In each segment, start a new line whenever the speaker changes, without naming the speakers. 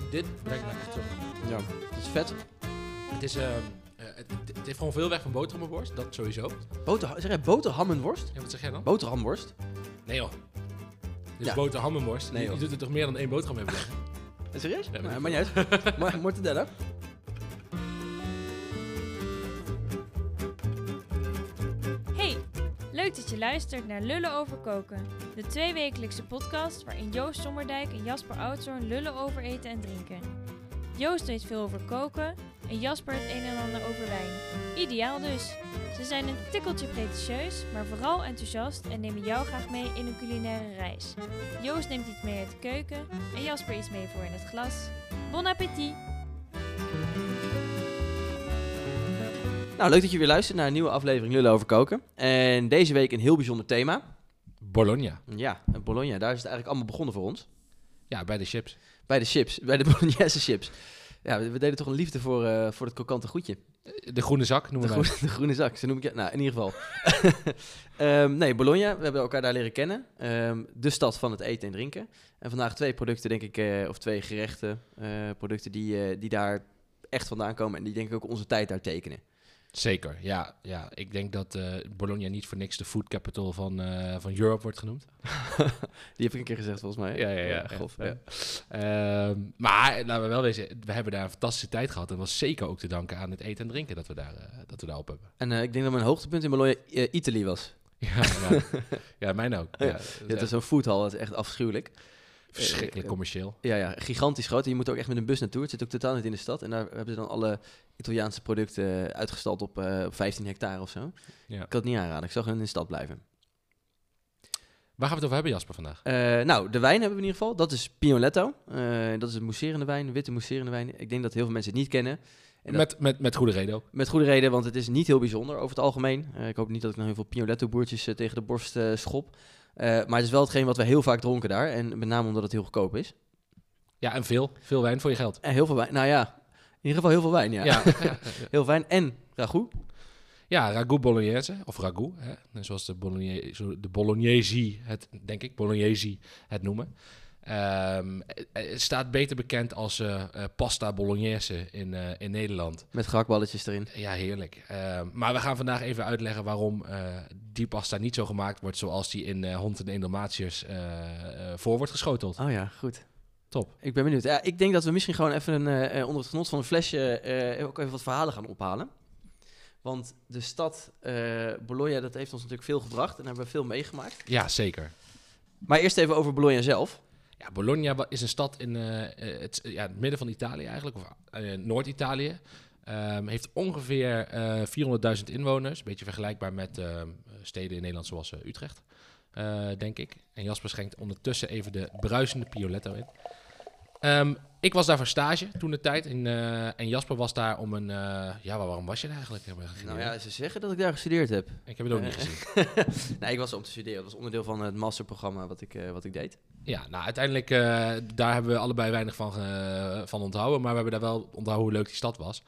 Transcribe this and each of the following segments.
dit, dit brengt me echt terug.
Ja, dat is vet.
Het, is, ehm, eh, het, het heeft gewoon veel weg van boterhammenworst, dat sowieso.
Boter, zeg jij boterham en worst?
Ja, wat zeg jij dan?
Boterhamworst?
Nee joh. Dit is
Ja.
boterhammenworst.
Nee,
je, je
joh.
doet er toch meer dan één boterham hebben leggen?
Eh, Serieus?
Ja, ik
maar niet uit. Maar mortadella?
Hey, leuk dat je luistert naar Lullen over Koken. De tweewekelijkse podcast waarin Joost Sommerdijk en Jasper Oudzoorn lullen over eten en drinken. Joost weet veel over koken en Jasper het een en ander over wijn. Ideaal dus. Ze zijn een tikkeltje pretentieus, maar vooral enthousiast en nemen jou graag mee in een culinaire reis. Joost neemt iets mee uit de keuken en Jasper iets mee voor in het glas. Bon appétit!
Nou, leuk dat je weer luistert naar een nieuwe aflevering Lullen over koken. En deze week een heel bijzonder thema.
Bologna.
Ja, Bologna. Daar is het eigenlijk allemaal begonnen voor ons.
Ja, bij de chips.
Bij de chips, bij de Bolognese chips. Ja, we, we deden toch een liefde voor, eh, voor het kokante goedje.
De groene zak
De,
noemen we
groene, de groene zak, zo noem ik het. Nou, in ieder geval. Ehm, nee, Bologna, we hebben elkaar daar leren kennen. Ehm, de stad van het eten en drinken. En vandaag twee producten, denk ik, eh, of twee gerechten, eh, producten die, eh, die daar echt vandaan komen. En die denk ik ook onze tijd daar tekenen.
Zeker, ja. ja. Ik denk dat eh, Bologna niet voor niks de food capital van, eh, van Europe wordt genoemd.
Die heb ik een keer gezegd, volgens mij.
Ja, ja, ja. Ja.
ja.
Ehm, maar laten we wel wezen, we hebben daar een fantastische tijd gehad. En was zeker ook te danken aan het eten en drinken dat we daar, eh, dat we daar op hebben.
En ik denk dat mijn hoogtepunt in Bologna Italië was.
Ja, ja. ja mijn ook. Ja,
Ja, het is zo'n foodhal, dat is echt afschuwelijk.
Verschrikkelijk
eh,
commercieel.
Ja, ja, gigantisch groot. En je moet er ook echt met een bus naartoe. Het zit ook totaal niet in de stad. En daar hebben ze dan alle Italiaanse producten uitgestald op, eh, op 15 hectare of zo.
Ja.
Ik kan het niet aanraden. Ik zou gewoon in de stad blijven.
Waar gaan we het over hebben, Jasper, vandaag?
Eh, nou, de wijn hebben we in ieder geval. Dat is Pinoletto. Eh, dat is een mousserende wijn, witte mousserende wijn. Ik denk dat heel veel mensen het niet kennen. En dat-
Met, met, met goede reden ook.
met goede reden, want het is niet heel bijzonder over het algemeen. Eh, ik hoop niet dat ik nog heel veel Pinoletto-boertjes eh, tegen de borst eh, schop. Eh, maar het is wel hetgeen wat we heel vaak dronken daar. En met name omdat het heel goedkoop is.
Ja, en veel. Veel wijn voor je geld.
En heel veel wijn. Nou ja, in ieder geval heel veel wijn, ja.
Ja, ja, ja.
Heel wijn en ragout.
ja ragout bolognese, of ragout, hè, zoals de, Bolognese, de Bolognesi het, denk ik, Bolognesi het noemen. Ehm, het staat beter bekend als eh, eh, pasta bolognese in, eh, in Nederland.
Met gehaktballetjes erin.
Ja, heerlijk. Ehm, maar we gaan vandaag even uitleggen waarom eh, die pasta niet zo gemaakt wordt zoals die in eh Hond en Indalmatiërs eh, eh, voor wordt geschoteld.
Oh ja, goed.
Top.
Ik ben benieuwd. Ja, ik denk dat we misschien gewoon even een, eh, eh, onder het genot van een flesje eh, ook even wat verhalen gaan ophalen. Want de stad eh, Bologna, dat heeft ons natuurlijk veel gebracht en daar hebben we veel meegemaakt.
Ja, zeker.
Maar eerst even over Bologna zelf.
Ja, Bologna is een stad in eh, eh, het, ja, het midden van Italië eigenlijk, of eh, Noord-Italië. Ehm, heeft ongeveer eh 400.000 inwoners. Een beetje vergelijkbaar met eh, steden in Nederland zoals Utrecht, denk ik. En Jasper schenkt ondertussen even de bruisende Pioletto in. Ehm, ik was daar voor stage toen de tijd. En, eh, en Jasper was daar om een... eh, ja, waarom was je daar eigenlijk?
Nou ja, ze zeggen dat ik daar gestudeerd heb.
Ik heb het ook niet
Eh,
gezien.
nee, ik was om te studeren. Dat was onderdeel van het masterprogramma wat ik, wat ik deed.
Ja, nou uiteindelijk, daar hebben we allebei weinig van, van onthouden. Maar we hebben daar wel onthouden hoe leuk die stad was.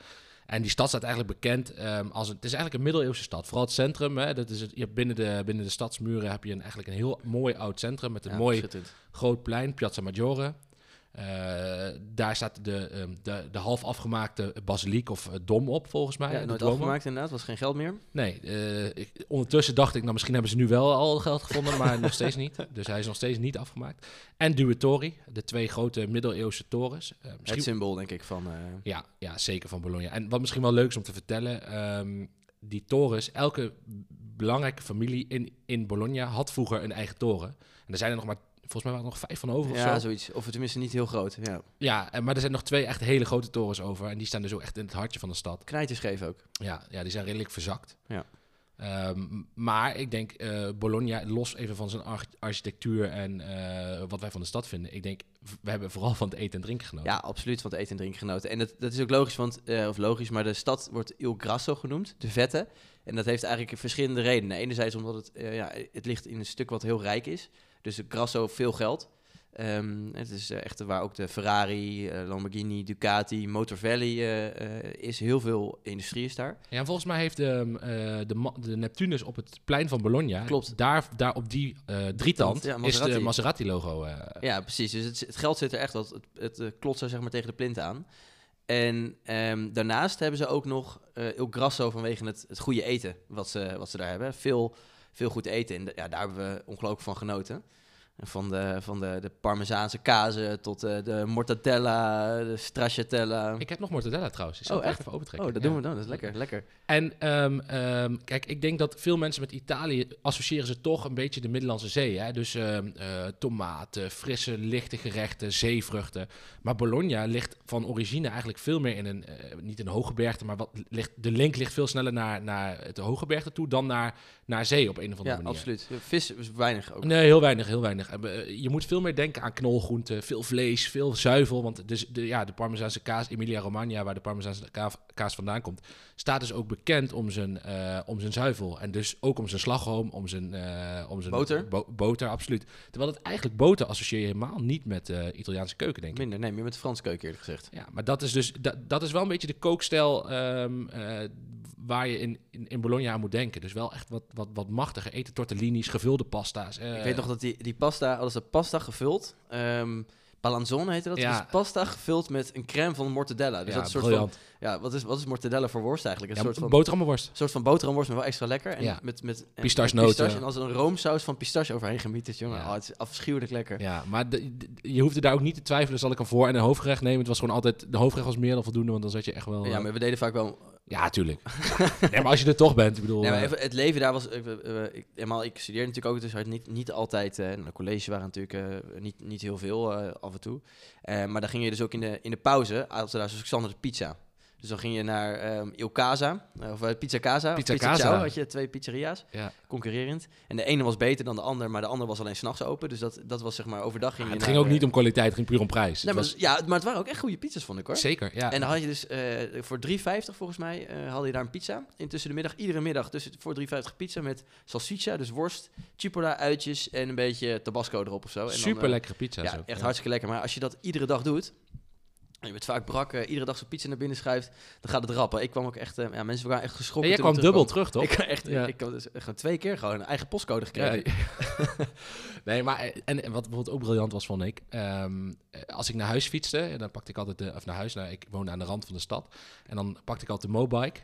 En die stad staat eigenlijk bekend ehm, als een, het is eigenlijk een middeleeuwse stad. Vooral het centrum, hè, dat is het, je binnen, de, binnen de stadsmuren heb je een, eigenlijk een heel mooi oud centrum met een
Ja,
mooi groot plein, Piazza Maggiore. Eh, daar staat de, ehm, de, de half afgemaakte basiliek of eh, dom op, volgens mij.
Ja, nooit afgemaakt inderdaad. was geen geld meer.
Nee, eh, ik, ondertussen dacht ik, nou misschien hebben ze nu wel al geld gevonden, maar nog steeds niet. Dus hij is nog steeds niet afgemaakt. En Duetori, de twee grote middeleeuwse torens.
Het symbool, denk ik, van...
ja, ja, zeker van Bologna. En wat misschien wel leuk is om te vertellen, ehm, die torens, elke belangrijke familie in, in Bologna had vroeger een eigen toren. En er zijn er nog maar, volgens mij waren er nog vijf van over of
ja,
zo.
zoiets. Of tenminste niet heel groot. Ja.
Ja, en- maar er zijn nog twee echt hele grote torens over. En die staan dus ook echt in het hartje van de stad.
Knijterscheef ook.
Ja, ja, die zijn redelijk verzakt.
Ja.
Ehm, maar ik denk, eh, Bologna, los even van zijn arch- architectuur en eh, wat wij van de stad vinden. Ik denk, we hebben vooral van het eten en drinken genoten.
Ja, absoluut van het eten en drinken genoten. En dat, dat is ook logisch, want, eh, of logisch, maar de stad wordt Il Grasso genoemd, de vette. En dat heeft eigenlijk verschillende redenen. Enerzijds omdat het, ja, het ligt in een stuk wat heel rijk is. Dus de Grasso veel geld. Ehm, het is eh, echt waar ook de Ferrari, eh, Lamborghini, Ducati, Motor Valley eh, is. Heel veel industrie is daar.
Ja, en volgens mij heeft de, eh, de, de Neptunus op het plein van Bologna...
Klopt.
Daar, daar op die drietand
Ja,
is
Maserati.
de Maserati-logo. eh,
Ja, precies. Dus het, het geld zit er echt, dat het, het klotst er zeg maar tegen de plint aan. En ehm, daarnaast hebben ze ook nog eh Il Grasso vanwege het, het goede eten wat ze, wat ze daar hebben. Veel, veel goed eten. En ja, daar hebben we ongelooflijk van genoten. Van de, van de, de Parmezaanse kazen tot eh, de mortadella, de stracciatella.
Ik heb nog mortadella trouwens. Ik zal
Oh, echt?
even opentrekken.
Oh, dat
Ja.
doen we dan. Dat is lekker. lekker.
En ehm, ehm, kijk, ik denk dat veel mensen met Italië associëren ze toch een beetje de Middellandse Zee. Hè? Dus eh, tomaten, frisse, lichte gerechten, zeevruchten. Maar Bologna ligt van origine eigenlijk veel meer in een, eh, niet een hooggebergte, maar wat ligt, de link ligt veel sneller naar, naar het hooggebergte toe dan naar, naar zee op een of andere
Ja,
manier.
absoluut. Vis is weinig ook.
Nee, heel weinig, heel weinig. En, eh, Je moet veel meer denken aan knolgroenten, veel vlees, veel zuivel. Want dus de, ja, de Parmezaanse kaas, Emilia Romagna, waar de Parmezaanse ka- kaas vandaan komt, staat dus ook bekend om zijn, eh, om zijn zuivel. En dus ook om zijn slagroom, om zijn, eh, om zijn
Boter?
bo- boter, absoluut. Terwijl het eigenlijk boter associeer je helemaal niet met de Italiaanse keuken, denk ik.
Minder, nee, meer met de Franse keuken eerlijk gezegd.
Ja, maar dat is dus dat, dat is wel een beetje de kookstijl eh, waar je in, in, in Bologna aan moet denken. Dus wel echt wat, wat, wat machtiger eten, tortellini's, gevulde pasta's. eh,
Ik weet nog dat die, die pasta, alles de pasta gevuld. ehm Palanzone heette dat.
Ja.
Dus pasta gevuld met een crème van mortadella. Dus
ja,
dat is een soort
briljant.
van, ja, wat is, wat is mortadella voor worst eigenlijk? Een
Ja,
soort van,
boterhammenworst.
soort van boterhamworst, maar wel extra lekker. En
Ja.
met, met en-
Pistachenoten.
pistache en als er een roomsaus van pistache overheen gemieterd, jongen.
Ja.
Oh, het is afschuwelijk lekker.
Ja, maar de- de- je hoefde daar ook niet te twijfelen. Zal ik een voor- en een hoofdgerecht nemen? Het was gewoon altijd... De hoofdgerecht was meer dan voldoende, want dan zat je echt wel...
Ja,
eh,
maar we deden vaak wel...
ja tuurlijk. nee, maar als je er toch bent, ik bedoel...
Nee, maar
eh,
even, het leven daar was... ik, eenmaal, ik studeerde natuurlijk ook, dus niet, niet altijd... eh nou, college waren natuurlijk eh, niet, niet heel veel af en toe. Maar dan ging je dus ook in de, in de pauze, hadden ze daar Xander de pizza. Dus dan ging je naar ehm Il Casa, eh, of eh, Pizza Casa. of
Pizza
Pizza
Casa.
Ciao, had je twee pizzeria's,
ja.
concurrerend. En de ene was beter dan de ander, maar de ander was alleen s'nachts open. Dus dat, dat was zeg maar overdag ging je
het
naar,
ging ook
eh,
niet om kwaliteit, het ging puur om prijs.
Nee, maar,
was-
ja, maar het waren ook echt goede pizza's, vond ik hoor.
Zeker, ja.
En dan had je dus voor 3,50 volgens mij, haalde je daar een pizza. Intussen de middag, iedere middag, dus voor 3,50 pizza met salsiccia, dus worst, chipola, uitjes en een beetje tabasco erop of zo. En dan,
Super lekkere pizza's
Ja, echt
ja.
hartstikke lekker. Maar als je dat iedere dag doet, je bent vaak brak, iedere dag zo'n pizza naar binnen schuift, dan gaat het rappen. Ik kwam ook echt, eh, ja, mensen waren echt
En
geschrokken.
jij
toen
kwam dubbel terug, toch?
Ik, echt,
Ja.
ik, had dus gewoon twee keer gewoon een eigen postcode gekregen.
Ja, nee, maar eh, en, en wat bijvoorbeeld ook briljant was, vond ik. ehm, eh, als ik naar huis fietste, en dan pakte ik altijd de, of naar huis, nou, ik woonde aan de rand van de stad. En dan pakte ik altijd de mobike.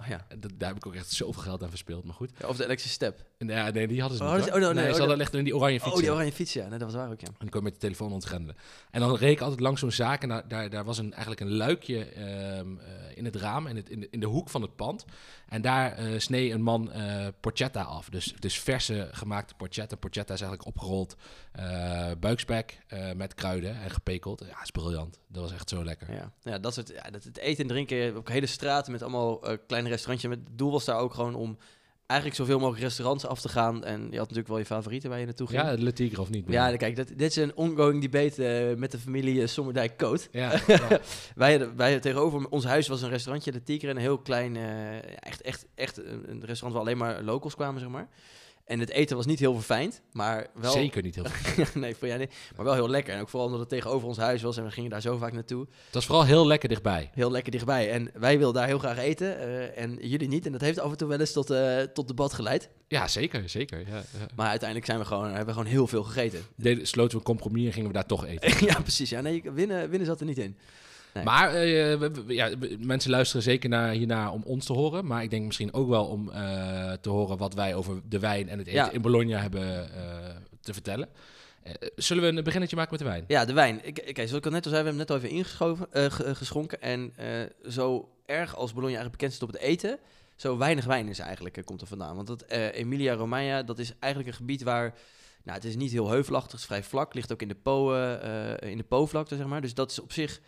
Oh ja.
daar heb ik ook echt zoveel geld aan verspeeld, maar goed.
Ja, Of de elektrische step.
En, ja, nee, die hadden ze
Oh,
niet.
oh, nee,
nee,
oh,
ze
dat-
hadden echt in die oranje fietsen.
Oh, die oranje fiets, ja. Nee, dat was waar ook, ja.
En dan kon je met de telefoon ontgrendelen. En dan reed ik altijd langs zo'n zaak en daar, daar, was een, eigenlijk een luikje ehm, eh, in het raam, in, het, in, de, in de hoek van het pand. En daar eh snee een man eh porchetta af. Dus, dus verse gemaakte porchetta. Porchetta is eigenlijk opgerold buikspek met kruiden en gepekeld. Ja, is briljant. Dat was echt zo lekker.
Ja, ja dat soort ja, dat, het eten en drinken, ook hele straten met allemaal kleine restaurantjes. Het doel was daar ook gewoon om eigenlijk zoveel mogelijk restaurants af te gaan. En je had natuurlijk wel je favorieten waar je naartoe ging.
Ja, Le Tigre of niet?
Ja, kijk, dat, dit is een ongoing debate eh, met de familie eh, Sommerdijk Coat.
ja, ja.
Wij, wij tegenover ons huis was een restaurantje, de Tigre, een heel klein, eh, echt, echt, echt een restaurant waar alleen maar locals kwamen, zeg maar. En het eten was niet heel verfijnd, maar wel...
Zeker niet heel veel.
nee, voor jij niet. Maar wel heel lekker. En ook vooral omdat het tegenover ons huis was en we gingen daar zo vaak naartoe.
Het was vooral heel lekker dichtbij.
Heel lekker dichtbij. En wij wilden daar heel graag eten eh, en jullie niet. En dat heeft af en toe wel eens tot, eh, tot debat geleid.
Ja, zeker, zeker. Ja, ja.
Maar uiteindelijk zijn we gewoon, hebben we gewoon heel veel gegeten.
Deden, sloten we een compromis en gingen we daar toch eten.
ja, precies. Ja, nee, winnen, winnen zat er niet in. Nee.
Maar eh, we- we- ja, mensen luisteren zeker naar, hiernaar om ons te horen. Maar ik denk misschien ook wel om eh, te horen wat wij over de wijn en het eten
Ja.
in Bologna hebben eh, te vertellen. Zullen we een beginnetje maken met de wijn?
Ja, de wijn. Ik, zoals ik al net al zei, we hebben net al even ingeschoven, eh, ge- eh, geschonken. En zo erg als Bologna eigenlijk bekend staat op het eten, zo weinig wijn is eigenlijk, komt er vandaan. Want dat eh, Emilia Romagna, dat is eigenlijk een gebied waar... Nou, het is niet heel heuvelachtig, het is vrij vlak. Ligt ook in de, po, in de Po-vlakte, zeg maar. Dus dat is op zich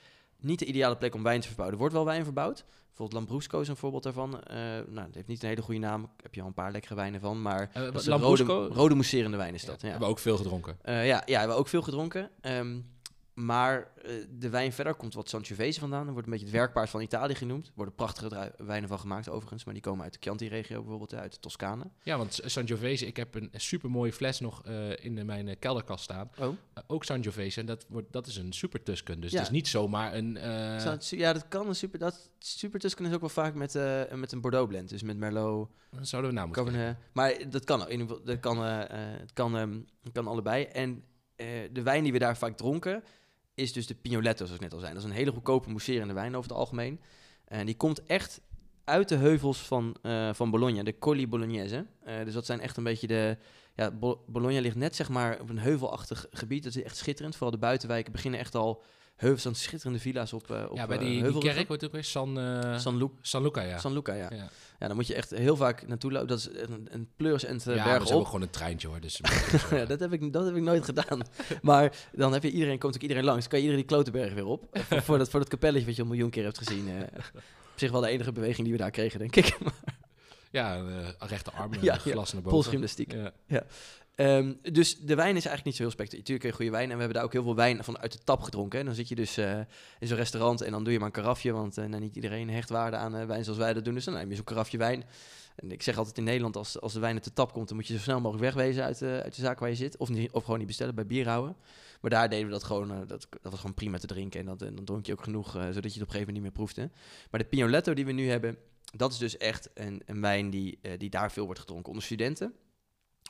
niet de ideale plek om wijn te verbouwen. Er wordt wel wijn verbouwd. Bijvoorbeeld Lambrusco is een voorbeeld daarvan. Eh, nou, het heeft niet een hele goede naam. Ik heb je al een paar lekkere wijnen van. Maar dat is een
Lambrusco?
rode, rode mousserende wijn is dat. Ja.
Hebben we ook veel gedronken.
Eh, ja, ja, we hebben ook veel gedronken. Ehm, maar eh, de wijn verder komt wat Sangiovese vandaan. Er wordt een beetje het werkpaard van Italië genoemd. Er worden prachtige wijnen van gemaakt overigens. Maar die komen uit de Chianti-regio bijvoorbeeld, uit de Toscane.
Ja, want Sangiovese, ik heb een super mooie fles nog eh, in mijn eh, kelderkast staan.
Oh.
Eh, ook Sangiovese. En dat, wordt, dat is een super Tusken. Dus
Ja.
het is niet zomaar een... eh,
ja, dat kan een super... Dat, super Tuscan is ook wel vaak met, eh, met een Bordeaux blend. Dus met Merlot,
zouden we nou moeten
Cabernet. Maar dat kan ook. In dat kan, eh, eh, het kan, ehm, kan allebei. En eh, de wijn die we daar vaak dronken is dus de Pignoletto, zoals ik net al zei. Dat is een hele goedkope mousserende wijn over het algemeen. En die komt echt uit de heuvels van, eh, van Bologna, de Colli Bolognese. Eh, dus dat zijn echt een beetje de... Ja, Bo- Bologna ligt net zeg maar op een heuvelachtig gebied. Dat is echt schitterend. Vooral de buitenwijken beginnen echt al heuvels aan schitterende villa's op, eh op
Ja, bij
eh,
die, die kerk, wordt het ook weer? San, eh,
San, Lu-
San Luca, ja.
San Luca, ja.
ja.
Ja, dan moet je echt heel vaak naartoe lopen. Dat is een, een pleurs en
ja,
berg
zijn ook
op.
gewoon een treintje hoor. Dus
ja, dat, heb ik, dat heb ik nooit gedaan. maar dan heb je iedereen, komt ook iedereen langs. Kan je iedereen die Klotenberg weer op. voor, dat, voor dat kapelletje wat je een miljoen keer hebt gezien. op zich wel de enige beweging die we daar kregen, denk ik.
ja, rechterarm, eh,
Ja, ja.
glas naar boven.
Polsgymnastiek.
Ja.
Ehm, dus de wijn is eigenlijk niet zo heel spectaculair. Natuurlijk kun je goede wijn. En we hebben daar ook heel veel wijn van uit de tap gedronken. En dan zit je dus eh, in zo'n restaurant en dan doe je maar een karafje. Want eh, nou, niet iedereen hecht waarde aan eh, wijn zoals wij dat doen. Dus dan neem je zo'n karafje wijn. En ik zeg altijd in Nederland, als, als de wijn uit de tap komt... dan moet je zo snel mogelijk wegwezen uit, uit de zaak waar je zit. Of, of gewoon niet bestellen bij bierhouwen. Maar daar deden we dat gewoon... dat, dat was gewoon prima te drinken. En dat, en dan dronk je ook genoeg, zodat je het op een gegeven moment niet meer proefde. Maar de Pignoletto die we nu hebben... dat is dus echt een, een wijn die, die daar veel wordt gedronken. Onder studenten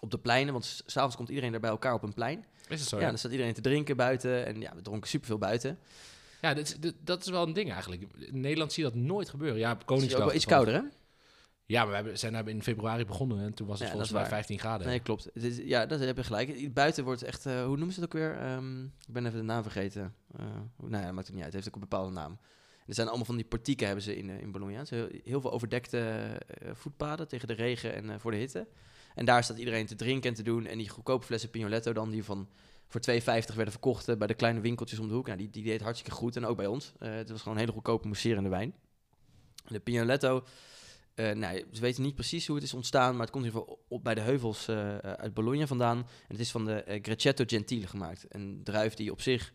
op de pleinen, want s- s'avonds komt iedereen daar bij elkaar op een plein.
Is het zo?
ja, dan staat iedereen te drinken buiten. En ja, we dronken superveel buiten.
ja dit, is- dit- dat is wel een ding eigenlijk. In Nederland zie je dat nooit gebeuren. Ja, op
Het is
Koningsdag.
ook wel iets kouder, hè?
Ja, maar we hebben, zijn daar in februari begonnen en toen was het
Ja,
volgens mij
is waar.
15 graden.
Nee, klopt. Is, ja, dat heb je gelijk. Buiten wordt echt, eh, hoe noemen ze het ook weer? Ehm, ik ben even de naam vergeten. Hoe- nou ja, maakt het niet uit. Het heeft ook een bepaalde naam. Er zijn allemaal van die portieken hebben ze in, eh, in Bologna. Zijn heel, heel veel overdekte voetpaden tegen de regen en voor de hitte. En daar staat iedereen te drinken en te doen. En die goedkope flessen Pignoletto dan, die van voor 2,50 werden verkocht eh, bij de kleine winkeltjes om de hoek. Nou, die, die deed hartstikke goed. En ook bij ons. Eh, het was gewoon een hele goedkope mousserende wijn. De Pignoletto, eh nou, ze weten niet precies hoe het is ontstaan, maar het komt in ieder geval op bij de heuvels uit Bologna vandaan. En het is van de Grecetto Gentile gemaakt. Een druif die op zich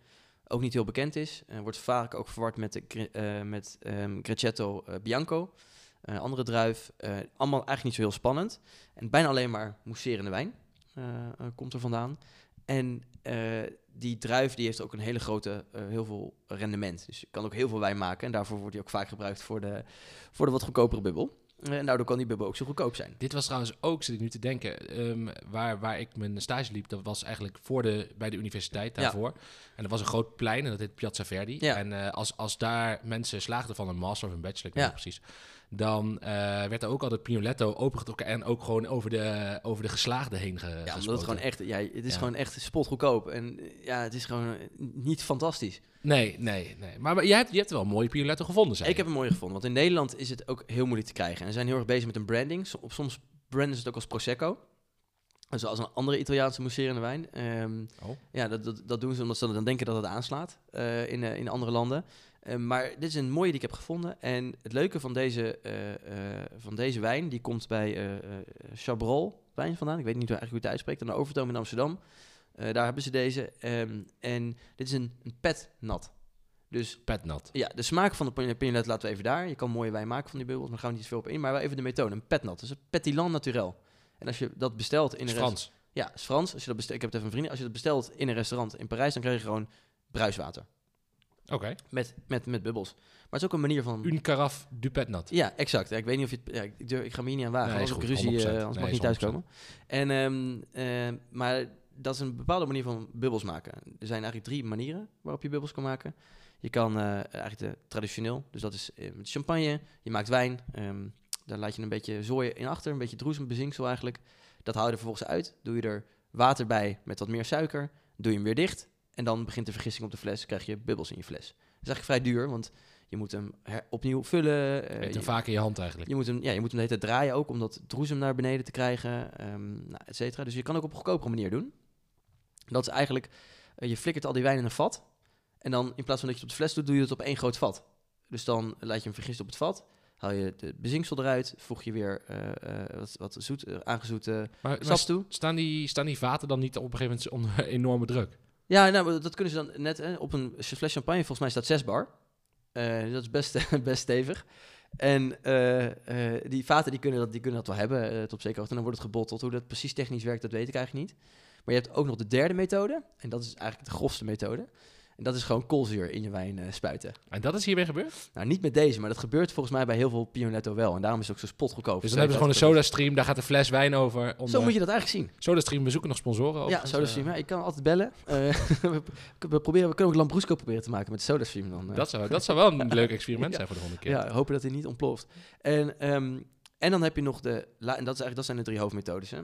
ook niet heel bekend is. Wordt vaak ook verward met, de, met ehm Grecetto Bianco. Eh, andere druif. Eh, allemaal eigenlijk niet zo heel spannend. En bijna alleen maar mousserende wijn eh, komt er vandaan. En die druif die heeft ook een hele grote, eh, heel veel rendement. Dus je kan ook heel veel wijn maken. En daarvoor wordt die ook vaak gebruikt voor de, voor de wat goedkopere bubbel. En daardoor kan die bubbel ook zo goedkoop zijn.
Dit was trouwens ook, zit ik nu te denken, ehm, waar, waar ik mijn stage liep, dat was eigenlijk voor de, bij de universiteit
Ja.
daarvoor. En er was een groot plein en dat heet Piazza Verdi.
Ja.
En als, als daar mensen slaagden van een master of een bachelor, ik weet
Ja.
niet precies, dan eh, werd er ook altijd Pignoletto opengetrokken en ook gewoon over de, over de geslaagde heen ge,
Ja, omdat het gewoon echt, ja, het is
Ja.
gewoon echt spotgoedkoop. En ja, het is gewoon eh, niet fantastisch.
Nee, nee, nee. Maar, maar jij hebt, je hebt wel een mooie Pignoletto gevonden, zei
Ik
je.
heb hem mooi gevonden, want in Nederland is het ook heel moeilijk te krijgen. En ze zijn heel erg bezig met een branding. Soms branden ze het ook als Prosecco. Zoals een andere Italiaanse mousserende wijn. Ehm,
Oh.
Ja, dat, dat, dat doen ze omdat ze dan denken dat het aanslaat eh, in, in andere landen. Eh, maar dit is een mooie die ik heb gevonden. En het leuke van deze, eh, eh, van deze wijn, die komt bij eh Chabrol wijn vandaan. Ik weet niet hoe eigenlijk hoe het uitspreekt. Aan de Overtoom in Amsterdam. Daar hebben ze deze. Ehm, en dit is een, een pet nat. Dus
Petnat.
ja, de smaak van de pignolet laten we even daar. Je kan mooie wijn maken van die bubbels, maar daar gaan we niet veel op in. Maar wel even de methode, een petnat. Dus een petit naturel. En als je dat bestelt in een
het
restaurant...
Frans.
Ja, is Frans. Als je dat bestelt, ik heb het even een vriendin. Als je dat bestelt in een restaurant in Parijs, dan krijg je gewoon bruiswater.
Oké.
Met, met, met bubbels. Maar het is ook een manier van...
Une carafe du Petnat.
Ja, exact. Ik weet niet of je het... Ja, ik, durf- ik ga me hier niet aan wagen.
Nee,
heb ik ruzie,
100%.
anders
Nee,
mag ik niet thuiskomen. En, ehm, eh, maar dat is een bepaalde manier van bubbels maken. Er zijn eigenlijk drie manieren waarop je bubbels kan maken. Je kan eh, eigenlijk de, traditioneel, dus dat is met champagne. Je maakt wijn. ehm, daar laat je een beetje zooien in achter. Een beetje droesem bezinksel eigenlijk. Dat haal je er vervolgens uit. Doe je er water bij met wat meer suiker. Doe je hem weer dicht. En dan begint de vergissing op de fles. krijg je bubbels in je fles. Dat is eigenlijk vrij duur, want je moet hem opnieuw vullen. eh,
Je vaak in je hand eigenlijk.
je moet hem, ja, je moet hem de hele tijd draaien ook, om dat droesem naar beneden te krijgen, ehm nou, et cetera. Dus je kan ook op een goedkopere manier doen. Dat is eigenlijk, eh, je flikkert al die wijn in een vat. En dan in plaats van dat je het op de fles doet, doe je het op één groot vat. Dus dan laat je hem vergisten op het vat. Haal je de bezinksel eruit. Voeg je weer eh, wat, wat zoet, aangezoete
Maar, maar
sap toe.
staan, die, staan die vaten dan niet op een gegeven moment onder enorme druk?
Ja, nou, dat kunnen ze dan net hè, op een fles champagne. Volgens mij staat 6 bar. Eh, dat is best, best stevig. En eh, eh, die vaten die kunnen, dat, die kunnen dat wel hebben tot op zekere hoogte. En dan wordt het gebotteld. Hoe dat precies technisch werkt, dat weet ik eigenlijk niet. Maar je hebt ook nog de derde methode. En dat is eigenlijk de grofste methode. En dat is gewoon koolzuur in je wijn eh, spuiten.
En dat is hiermee gebeurd?
Nou, niet met deze, maar dat gebeurt volgens mij bij heel veel Pionetto wel. En daarom is het ook zo spotgoedkoop.
Dus dan hebben ze gewoon een SodaStream, daar gaat een fles wijn over. Om
Zo moet je dat eigenlijk zien.
SodaStream, we zoeken nog sponsoren over.
Ja, SodaStream. Ja, ik kan altijd bellen. Eh, we, we proberen, we kunnen ook Lambrusco proberen te maken met SodaStream dan. eh.
Dat zou, dat zou wel een leuk experiment zijn voor de volgende keer.
Ja, hopen dat hij niet ontploft. En, ehm, en dan heb je nog de... En dat, is eigenlijk, dat zijn de drie hoofdmethodes, hè.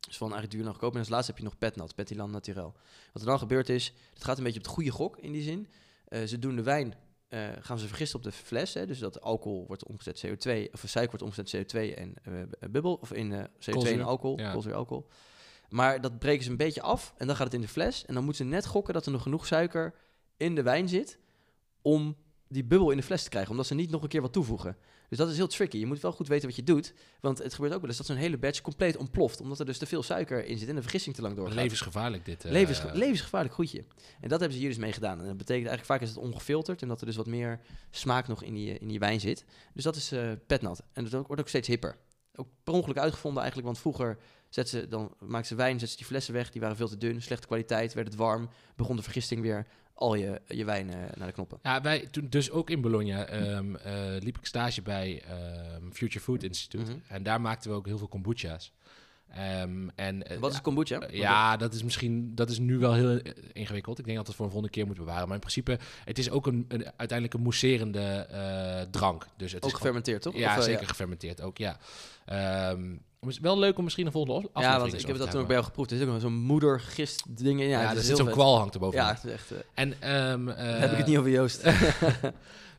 Dus van eigenlijk duur naar goedkoop. En als laatste heb je nog petnat, Petilan Naturel. Wat er dan gebeurt is, het gaat een beetje op het goede gok in die zin. Eh, ze doen de wijn, eh, gaan ze vergisten op de fles. Hè, dus dat alcohol wordt omgezet CO2, of suiker wordt omgezet CO2 en eh, bubbel. Of in eh, CO2
Koolzuur,
en alcohol,
ja.
koolzuur alcohol. Maar dat breken ze een beetje af en dan gaat het in de fles. En dan moeten ze net gokken dat er nog genoeg suiker in de wijn zit om die bubbel in de fles te krijgen. Omdat ze niet nog een keer wat toevoegen. Dus dat is heel tricky. Je moet wel goed weten wat je doet. Want het gebeurt ook wel eens dat zo'n hele batch compleet ontploft. Omdat er dus te veel suiker in zit en de vergissing te lang doorgaat.
Levensgevaarlijk dit. eh,
Levens, levensgevaarlijk goedje. En dat hebben ze hier dus mee gedaan. En dat betekent eigenlijk vaak is het ongefilterd en dat er dus wat meer smaak nog in die, in die wijn zit. Dus dat is eh petnat. En dat wordt ook steeds hipper. Ook per ongeluk uitgevonden eigenlijk, want vroeger zet ze, dan maakten ze wijn, zetten ze die flessen weg, die waren veel te dun, slechte kwaliteit, werd het warm, begon de vergisting weer al je, je wijn eh, naar de knoppen.
Ja, wij toen dus ook in Bologna ehm, eh, liep ik stage bij ehm, Future Food Institute.
Mhm.
En daar maakten we ook heel veel kombucha's. Ehm, en, eh,
Wat is kombucha?
ja, dat is misschien dat is nu wel heel ingewikkeld. Ik denk dat we het voor een volgende keer moeten bewaren. Maar in principe, het is ook een, een uiteindelijk een mousserende drank. Dus het
Ook
is gewoon-
gefermenteerd, toch?
Ja,
Of,
zeker gefermenteerd ook, ja. Wel leuk om misschien een volgende af-
Ja,
aflevering
want ik heb dat toen ook bij jou geproefd. Er zit ook zo'n moedergist ding in. Ja,
er
is
zit zo'n kwal hangt erboven.
Ja, het is echt... eh,
En, ehm,
heb ik
eh,
het niet over Joost.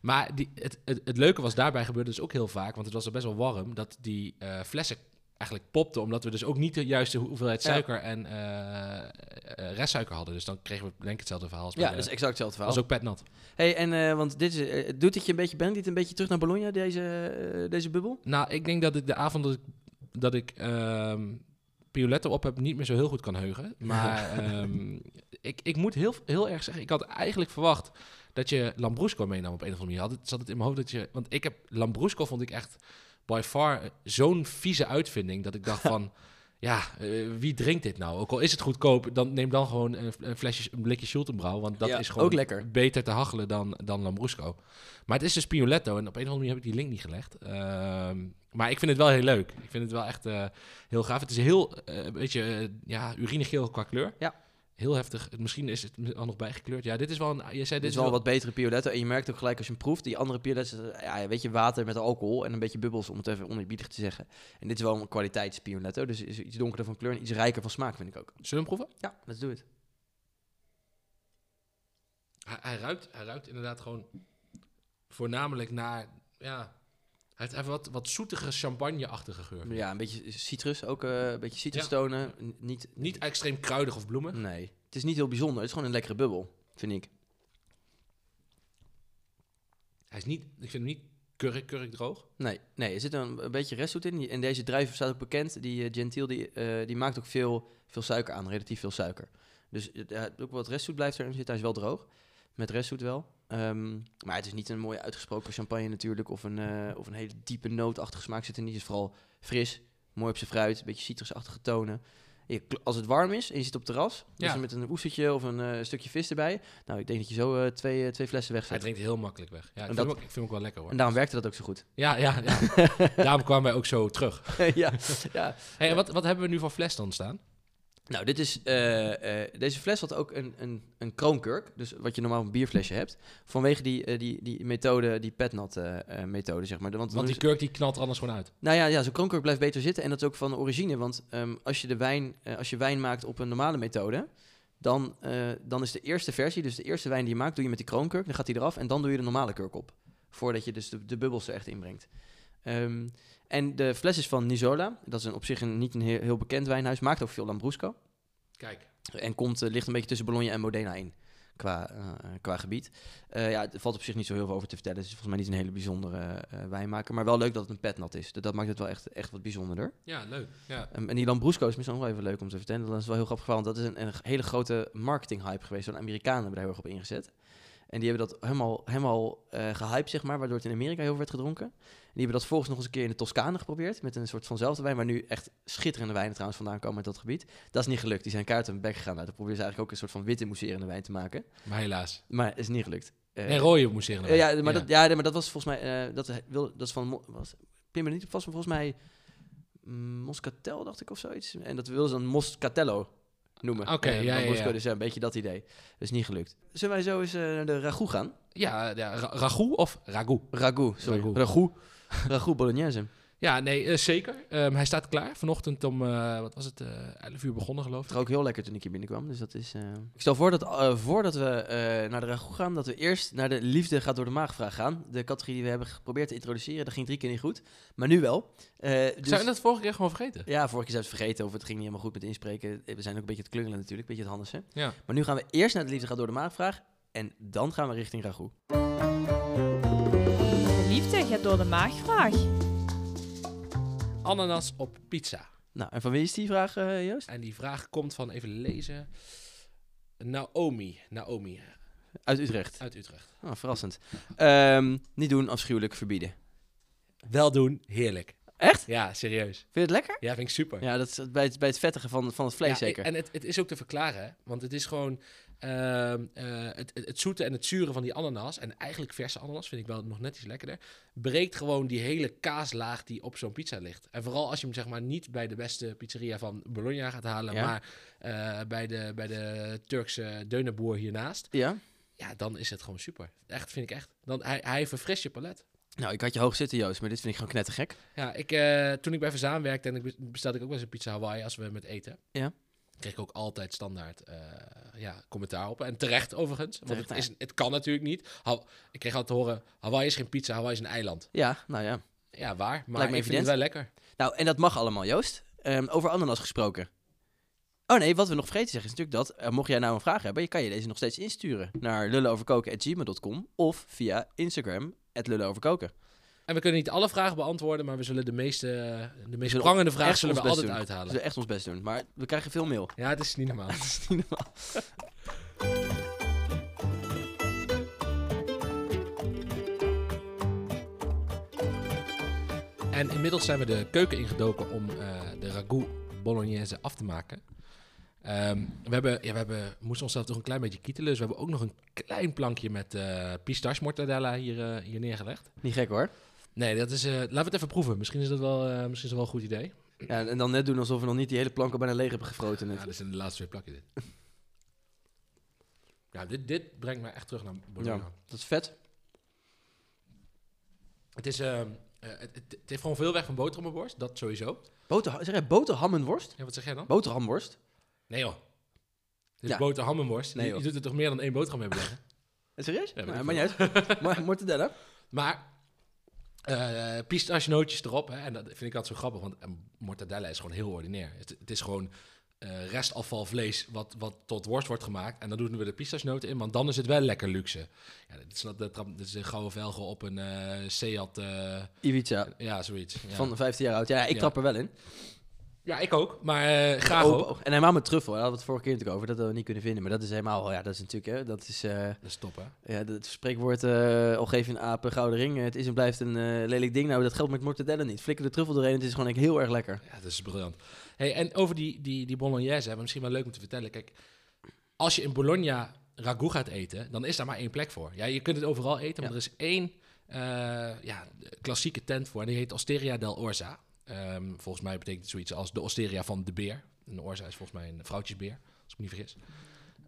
Maar die, het, het, het leuke was daarbij gebeurde dus ook heel vaak, want het was er best wel warm, dat die eh, flessen eigenlijk popten, omdat we dus ook niet de juiste hoeveelheid
Ja.
suiker en eh, eh, restsuiker hadden. Dus dan kregen we denk ik hetzelfde verhaal als
ja, is exact hetzelfde verhaal.
was ook petnat.
Hey, en eh, want dit is, eh, doet het je een beetje, brengt dit een beetje terug naar Bologna, deze, eh, deze bubbel?
Nou, ik denk dat ik de avond dat ik, dat ik ehm, Pioletto op heb niet meer zo heel goed kan heugen. Maar ehm, ik, ik moet heel, heel erg zeggen, ik had eigenlijk verwacht dat je Lambrusco meenam op een of andere manier. Had het, zat het in mijn hoofd dat je... Want ik heb Lambrusco vond ik echt by far zo'n vieze uitvinding dat ik dacht van... Ja, eh, wie drinkt dit nou? Ook al is het goedkoop, dan neem dan gewoon een, een flesje, een blikje Schultenbrouw. Want dat
Ja,
is gewoon
ook lekker.
beter te hachelen dan, dan Lambrusco. Maar het is dus Pioletto en op een of andere manier heb ik die link niet gelegd. Ehm, maar ik vind het wel heel leuk. Ik vind het wel echt eh, heel gaaf. Het is heel, eh, een beetje, ja, urinegeel qua kleur.
Ja.
Heel heftig. Het- Misschien is het al nog bijgekleurd. Ja, dit is wel een... Je zei,
Dit is wel een wat betere Pioletto. En je merkt ook gelijk als je hem proeft, die andere Pioletto's, eh, ja, weet je, water met alcohol en een beetje bubbels, om het even oneerbiedig te zeggen. En dit is wel een kwaliteits Pioletto, dus is iets donkerder van kleur en iets rijker van smaak, vind ik ook.
Zullen we hem proeven?
Ja, let's do it.
Hij, hij, ruikt, hij ruikt inderdaad gewoon voornamelijk naar... Ja, heeft even wat, wat zoetige champagne-achtige geur.
Ja, een beetje citrus, ook eh, een beetje citrustonen. N- Niet,
Niet extreem kruidig of bloemen.
nee, het is niet heel bijzonder. Het is gewoon een lekkere bubbel, vind ik.
Hij is niet... Ik vind hem niet kurk, kurk droog.
Nee, nee, er zit een, een beetje restzoet in. En deze druif staat ook bekend. Die uh, Gentiel, die, eh, die maakt ook veel, veel suiker aan, relatief veel suiker. Dus het- ja, ook wat restzoet blijft erin zitten. Hij is wel droog, met restzoet wel. Ehm, maar het is niet een mooie uitgesproken champagne natuurlijk. Of een, eh, of een hele diepe nootachtige smaak zit er niet. Het is vooral fris, mooi op zijn fruit, een beetje citrusachtige tonen. Je als het warm is en je zit op het terras, dus met een oestertje of een eh, stukje vis erbij. Nou, ik denk dat je zo eh, twee, twee flessen
Hij
wegzet.
drinkt heel makkelijk weg. Ja, ik, vind, ook, ik vind hem ook wel lekker hoor.
En daarom werkte dat ook zo goed.
Ja, ja, ja. daarom kwamen wij ook zo terug.
ja, ja,
Hey, en wat, wat hebben we nu voor fles dan staan?
Nou, dit is, eh, eh, deze fles had ook een, een, een kroonkurk. Dus wat je normaal een bierflesje hebt. Vanwege die, eh, die, die methode, die petnat eh, eh, methode, zeg maar. Want,
Want die kurk die knalt er anders gewoon uit.
Nou ja, ja zo'n kroonkurk blijft beter zitten. En dat is ook van origine. Want ehm, als, je de wijn, als je wijn maakt op een normale methode... Dan, dan is de eerste versie, dus de eerste wijn die je maakt... doe je met die kroonkurk, dan gaat die eraf. En dan doe je de normale kurk op. Voordat je dus de, de bubbels er echt inbrengt. Ehm, en de fles is van Nisola. Dat is een, op zich een, niet een heel, heel bekend wijnhuis. Maakt ook veel Lambrusco.
Kijk.
En komt, eh, ligt een beetje tussen Bologna en Modena in. qua, eh, qua gebied. Eh, ja, er valt op zich niet zo heel veel over te vertellen. Het is volgens mij niet een hele bijzondere wijnmaker. Maar wel leuk dat het een petnat is. Dat, dat maakt het wel echt, echt wat bijzonderder.
Ja, leuk. Ja.
Um, en die Lambrusco is misschien ook wel even leuk om te vertellen. Dat is wel heel grappig. Want dat is een, een hele grote marketing hype geweest. Van Amerikanen hebben daar heel erg op ingezet. En die hebben dat helemaal, helemaal gehyped, zeg maar, waardoor het in Amerika heel veel werd gedronken. En die hebben dat volgens nog eens een keer in de Toscane geprobeerd, met een soort vanzelfde wijn, waar nu echt schitterende wijnen trouwens vandaan komen uit dat gebied. Dat is niet gelukt. Die zijn kaarten een bek gegaan. Nou, dan proberen ze eigenlijk ook een soort van witte mousserende wijn te maken.
Maar helaas.
Maar is niet gelukt.
Uh, nee, rode mousserende
wijn. ja, maar Dat, ja, maar dat was volgens mij, uh, dat, wil, dat is van, was, pin me niet op vast, maar volgens mij mm, Moscatel, dacht ik, of zoiets. En dat wilden ze dan Moscatello noemen.
Oké, okay,
uh,
ja, ja, ja.
Dus een beetje dat idee. Dat is niet gelukt. Zullen wij zo eens naar de ragout gaan?
Ja, ja ra ragout of ragout?
Ragout, sorry. Ragout. Ragout, bolognese.
Ja, nee, uh, zeker. Um, hij staat klaar. Vanochtend om, uh, wat was het, uh, 11 uur begonnen geloof ik.
Het ook heel lekker toen ik hier binnenkwam, dus dat is... Ik stel voor dat voordat we naar de ragout gaan, dat we eerst naar de liefde gaat door de maagvraag gaan. De categorie die we hebben geprobeerd te introduceren, dat ging drie keer niet goed. Maar nu wel.
dus... Zijn we dat vorige keer gewoon vergeten?
Ja, vorige keer zijn we het vergeten of het ging niet helemaal goed met inspreken. We zijn ook een beetje het klungelen natuurlijk, een beetje het handelsen.
Ja.
Maar nu gaan we eerst naar de liefde gaat door de maagvraag en dan gaan we richting ragout.
Gaat door de maagvraag.
Ananas op pizza.
Nou, en van wie is die vraag, uh, Joost?
En die vraag komt van, even lezen, Naomi. Naomi.
Uit Utrecht?
Uit Utrecht.
Oh, verrassend. Um, niet doen, afschuwelijk, verbieden.
Wel doen, heerlijk.
Echt?
Ja, serieus.
Vind je het lekker?
Ja, vind ik super.
Ja, dat is bij het, bij het vettige van, van het vlees
ja,
zeker.
En het, het is ook te verklaren, hè? want het is gewoon uh, uh, het, het, het, zoete en het zure van die ananas, en eigenlijk verse ananas vind ik wel nog net iets lekkerder, breekt gewoon die hele kaaslaag die op zo'n pizza ligt. En vooral als je hem zeg maar niet bij de beste pizzeria van Bologna gaat halen,
Ja.
maar uh, bij, de, bij de Turkse deunerboer hiernaast,
Ja?
ja, dan is het gewoon super. Echt, vind ik echt. Dan, hij, hij verfrist je palet.
Nou, ik had je hoog zitten, Joost, maar dit vind ik gewoon knettergek.
Ja, ik, uh, toen ik bij Verzaan werkte en ik bestelde ik ook wel eens een pizza Hawaii als we met eten.
Ja.
Kreeg ik ook altijd standaard uh, ja, commentaar op. En terecht overigens. Want
Terecht,
het, is, het kan natuurlijk niet. Ik kreeg altijd te horen, Hawaii is geen pizza, Hawaii is een eiland.
Ja, nou ja.
Ja, waar. Maar ik vind het wel lekker.
Nou, en dat mag allemaal, Joost. Um, over ananas gesproken. Oh nee, wat we nog vergeten te zeggen is natuurlijk dat, uh, mocht jij nou een vraag hebben, je kan je deze nog steeds insturen naar lullenoverkoken.gmail.com of via Instagram, lullenoverkoken.
En we kunnen niet alle vragen beantwoorden, maar we zullen de meeste, de meest prangende vragen zullen we altijd
doen.
uithalen.
We zullen echt ons best doen, maar we krijgen veel mail.
Ja, het is niet normaal.
het is niet normaal.
En inmiddels zijn we de keuken ingedoken om uh, de ragout bolognese af te maken. Um, we, hebben, ja, we hebben, moesten onszelf toch een klein beetje kietelen. Dus we hebben ook nog een klein plankje met uh, pistache mortadella hier, uh, hier neergelegd.
Niet gek hoor.
Nee, dat is, uh, laten we het even proeven. Misschien is dat wel, uh, misschien is dat wel een goed idee.
Ja, en dan net doen alsof we nog niet die hele plank al bijna leeg hebben gefroten.
Ja, dat zijn de laatste twee plakken dit. ja, dit, dit brengt mij echt terug naar Bologna.
Ja, dat is vet.
Het, is, uh, het, het, het, heeft gewoon veel weg van boterhammenworst, dat sowieso.
Boter, zeg jij boterhammenworst?
Ja, wat zeg jij dan?
Boterhamworst?
Nee joh. Dit is ja. boterhammenworst.
Nee,
je, je doet er toch meer dan één boterham mee beleggen?
Serieus?
Ja,
nou, maar niet uit. maar mortadella?
Maar uh, pistachenootjes erop. Hè, en dat vind ik altijd zo grappig, want uh, mortadella is gewoon heel ordinair. Het, het is gewoon uh, restafval vlees wat, wat tot worst wordt gemaakt. En dan doen we de pistachenoten in, want dan is het wel lekker luxe. Ja, dit, is, dat, dat is een gouden velgen op een uh, Seat...
Ibiza.
Ja, zoiets. Ja.
Van 15 jaar oud. Ja, ik
Ja.
trap er wel in.
Ja, ik ook. Maar uh, graag ook.
En helemaal met truffel. Daar hadden we het vorige keer natuurlijk over. Dat hadden we niet kunnen vinden. Maar dat is helemaal... Ja, dat is natuurlijk... Hè, dat is... eh,
Dat is top, hè?
ja, het spreekwoord... eh al geef je een aap een gouden ring. Het is en blijft een eh, lelijk ding. Nou, dat geldt met mortadella niet. Flikker de truffel doorheen. Het is gewoon echt heel erg lekker.
Ja, dat is briljant. Hey, en over die, die, die bolognese, hè, misschien wel leuk om te vertellen. Kijk, als je in Bologna ragout gaat eten, dan is daar maar één plek voor. Ja, je kunt het overal eten, maar
Ja.
er is één uh, ja, klassieke tent voor. En die heet Osteria del Orza. Um, volgens mij betekent het zoiets als de Osteria van de beer. Een Orza is volgens mij een vrouwtjesbeer, als ik me niet vergis.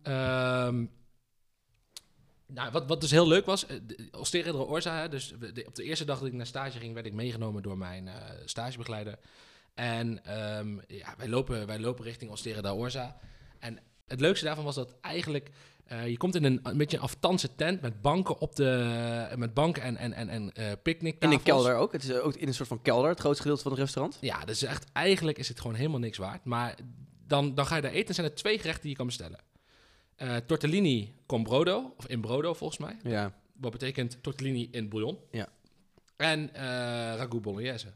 Um, nou, wat, wat dus heel leuk was, de Osteria del Orza, hè, dus de, op de eerste dag dat ik naar stage ging, werd ik meegenomen door mijn uh, stagebegeleider. En um, ja, wij, lopen, wij lopen richting Osteria del Orza. En het leukste daarvan was dat eigenlijk... Uh, je komt in een, een beetje een aftanse tent met banken op de... met banken en, en, en, en uh, picknicktafels.
In een kelder ook. Het is ook in een soort van kelder, het grootste gedeelte van het restaurant.
Ja, dus echt, eigenlijk is het gewoon helemaal niks waard. Maar dan, dan ga je daar eten en zijn er twee gerechten die je kan bestellen. Eh, tortellini con brodo, of in brodo volgens mij.
Ja.
Wat betekent tortellini in bouillon.
Ja.
En eh ragout bolognese.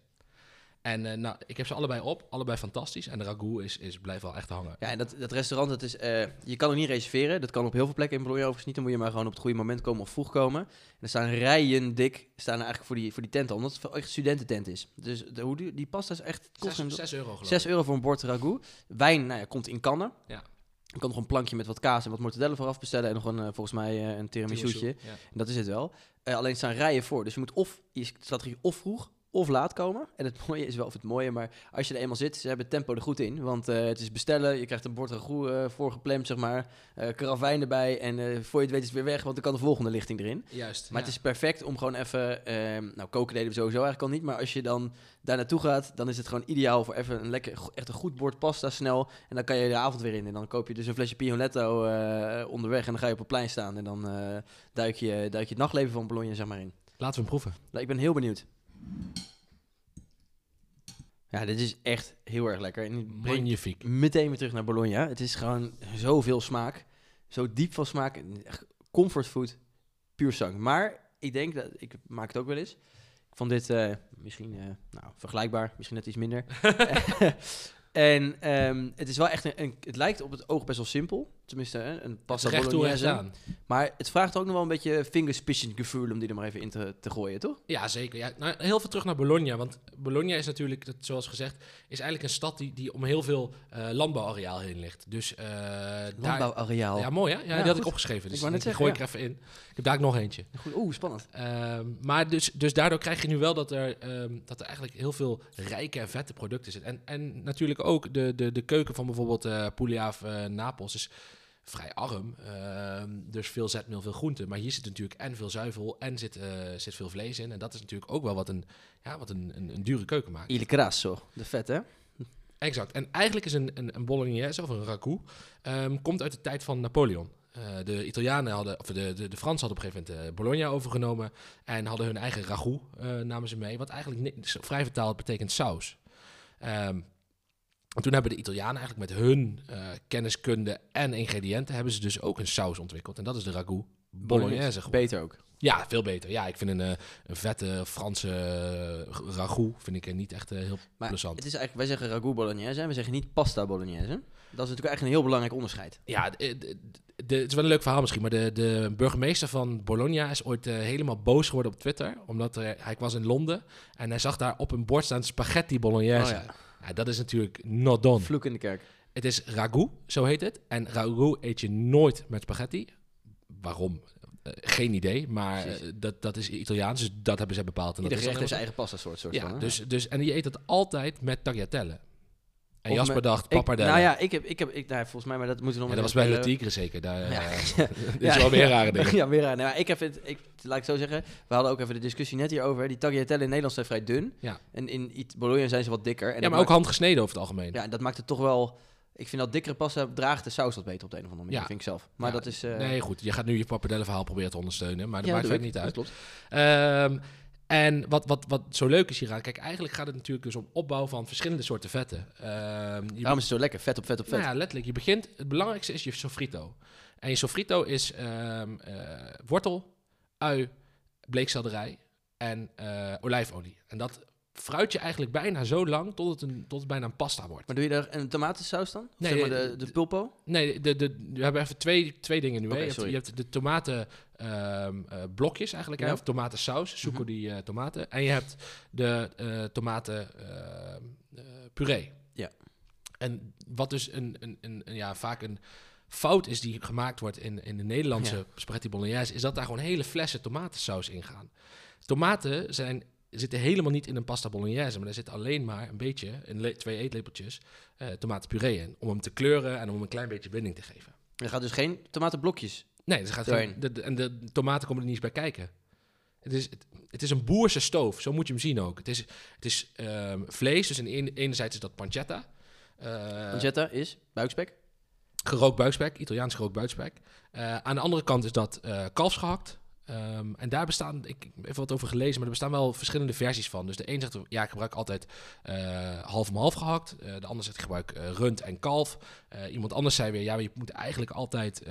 En eh, nou, ik heb ze allebei op, allebei fantastisch. En de ragout is, is, blijft wel echt hangen.
Ja, en dat, dat restaurant, dat is, eh, je kan het niet reserveren. Dat kan op heel veel plekken in Bologna overigens niet. Dan moet je maar gewoon op het goede moment komen of vroeg komen. En er staan rijen dik, staan er eigenlijk voor die, voor die tent al. Omdat het echt studententent is. Dus de, hoe die, die pasta is echt... kost
Zes,
een-
zes euro geloof
6
ik.
euro voor een bord ragout. Wijn nou ja, komt in kannen.
Ja.
Je kan nog een plankje met wat kaas en wat mortadella vooraf bestellen. En nog een, eh, volgens mij een tiramisou'tje.
Tiramisu, ja.
En dat is het wel. Eh, alleen staan rijen voor. Dus je moet of, je strategie of vroeg of laat komen. En het mooie is wel, of het mooie, maar als je er eenmaal zit, ze hebben het tempo er goed in. Want eh, het is bestellen, je krijgt een bord ragout eh voorgeplemd, zeg maar. eh karavijn erbij en eh, voor je het weet is het weer weg, want dan kan de volgende lichting erin.
Juist.
Maar
ja.
het is perfect om gewoon even, ehm, nou koken deden we sowieso eigenlijk al niet, maar als je dan daar naartoe gaat, dan is het gewoon ideaal voor even een lekker, echt een goed bord pasta snel. En dan kan je de avond weer in en dan koop je dus een flesje Pionetto eh, onderweg en dan ga je op het plein staan en dan eh, duik, je, duik je het nachtleven van Bologna zeg maar in.
Laten we hem proeven.
Nou, ik ben heel benieuwd. Ja, dit is echt heel erg lekker. En
Magnifiek.
meteen weer terug naar Bologna. Het is gewoon zoveel smaak. Zo diep van smaak. Echt Comfortfood, puur zang. Maar ik denk dat, ik maak het ook wel eens. Ik vond dit eh, misschien eh, nou, vergelijkbaar, misschien net iets minder. en ehm, het is wel echt een, een- het lijkt op het oog best wel simpel. Tenminste, hè, een
Pas
pasta
recht
bolognese.
aan.
Maar het vraagt ook nog wel een beetje fingerspitzengevoel om die er maar even in te, te gooien, toch?
Ja, zeker. Ja, nou, heel veel terug naar Bologna. Want Bologna is natuurlijk, dat, zoals gezegd, is eigenlijk een stad die, die om heel veel eh, landbouwareaal heen ligt. Dus daar...
Landbouwareaal.
Ja, mooi hè? Ja,
Ja,
die had ik opgeschreven. Dus
net
die
zeggen,
gooi ik er even in. Ik heb daar ook nog eentje.
Goed, Oeh, spannend.
Ehm, maar dus, dus daardoor krijg je nu wel dat er, ehm, dat er eigenlijk heel veel rijke en vette producten zitten. En, en natuurlijk ook de, de, de keuken van bijvoorbeeld eh Puglia of Napels is vrij arm. Ehm, dus veel zetmeel, veel groente. Maar hier zit natuurlijk en veel zuivel en zit, eh, zit veel vlees in. En dat is natuurlijk ook wel wat een, ja, wat een, een, een dure keuken maakt.
Il grasso, de vet, hè?
Exact. En eigenlijk is een, een, een bolognese of een ragout, ehm, komt uit de tijd van Napoleon. Eh, de Italianen hadden, of de, de, de Fransen hadden op een gegeven moment eh, Bologna overgenomen en hadden hun eigen ragout, namen ze mee. Wat eigenlijk vrij vertaald betekent saus. Ehm, en toen hebben de Italianen eigenlijk met hun eh, kenniskunde en ingrediënten hebben ze dus ook een saus ontwikkeld. En dat is de ragout bolognese geworden.
Beter ook.
Ja, veel beter. Ja, ik vind een, eh, een vette Franse eh, ragout vind ik niet echt heel
Maar
plezant.
het is eigenlijk, wij zeggen ragout bolognese en we zeggen niet pasta bolognese. Dat is natuurlijk echt een heel belangrijk onderscheid.
Ja, de, de- de- het is wel een leuk verhaal misschien, maar de, de burgemeester van Bologna is ooit helemaal boos geworden op Twitter. Omdat er, hij was in Londen en hij zag daar op een bord staan spaghetti bolognese.
Oh
ja. Dat is natuurlijk not done.
Vloek in de kerk.
Het is ragout, zo heet het. En ragout eet je nooit met spaghetti. Waarom? Eh, geen idee, maar eh, dat, dat is Italiaans, dus dat hebben zij bepaald. En
Ieder
dat is
gerecht
dan
heeft zijn eigen pasta soort. soort
ja,
van,
dus, dus, en je eet het altijd met tagliatelle. En Jasper dacht,
Ik-
pappardelle.
nou ja, ik heb, ik heb ik, nou, volgens mij, maar dat moeten we
Ja,
nog
dat
maar
was bij
even
Tigre zeker. Daar,
Ja.
eh,
Ja.
dit is wel meer rare dingen.
ja, weer aan. Nou, ik heb het, ik, laat ik zo zeggen, we hadden ook even de discussie net hierover. Die tagliatelle in Nederland zijn vrij dun.
Ja.
En in Bologna zijn ze wat dikker. En
ja,
dat
maar ook handgesneden over het algemeen.
Ja, en dat maakt het toch wel... Ik vind dat dikkere pasta draagt de saus wat beter op de een of andere manier,
Ja.
vind ik zelf. Maar
Ja,
dat is... eh,
Nee, goed. Je gaat nu je pappardelle-verhaal proberen te ondersteunen, maar dat
ja,
maakt verder
ik.
niet uit.
Dat klopt.
Ehm, en wat, wat, wat zo leuk is hieraan, kijk, eigenlijk gaat het natuurlijk dus om opbouw van verschillende soorten vetten. Je
Daarom is het zo lekker. Vet op vet op vet.
Nou ja, letterlijk. Je begint, het belangrijkste is je sofrito. En je sofrito is ehm, eh, wortel, ui, bleekselderij en eh, olijfolie. En dat fruit je eigenlijk bijna zo lang tot het, een, tot het bijna een pasta wordt.
Maar doe je daar een tomatensaus dan? Of
Nee,
zeg maar
eh,
de, de pulpo?
Nee, de, de, we hebben even twee, twee dingen nu.
Oké,
je, hebt,
sorry.
je hebt de tomaten ehm, eh, eigenlijk,
Ja.
of tomatensaus, succo
Mhm.
die eh, tomaten. En je hebt de eh, tomaten ehm, eh, puree.
Ja.
En wat dus een, een, een, een- ja, vaak een fout is die gemaakt wordt in, in de Nederlandse
Ja.
spaghetti bolognese, is dat daar gewoon hele flessen tomatensaus in gaan. Tomaten zijn, zitten helemaal niet in een pasta bolognese, maar daar zit alleen maar een beetje, le- twee eetlepeltjes, eh tomatenpuree in. Om hem te kleuren en om hem een klein beetje binding te geven.
Er gaat dus geen tomatenblokjes.
Nee, dus er gaat geen, de, de- en de tomaten komen er niet eens bij kijken. Het is, het, het is een boerse stoof, zo moet je hem zien ook. Het is, het is ehm, vlees, dus in enerzijds is dat pancetta. Eh,
Pancetta is buikspek.
gerookt buikspek, Italiaans gerookt buikspek. Eh, aan de andere kant is dat eh kalfsgehakt. Ehm, en daar bestaan, ik heb even wat over gelezen, maar er bestaan wel verschillende versies van. Dus de een zegt, ja, ik gebruik altijd eh, half om half gehakt. Eh, de ander zegt, ik gebruik eh, rund en kalf. Iemand anders zei weer, ja, maar je moet eigenlijk altijd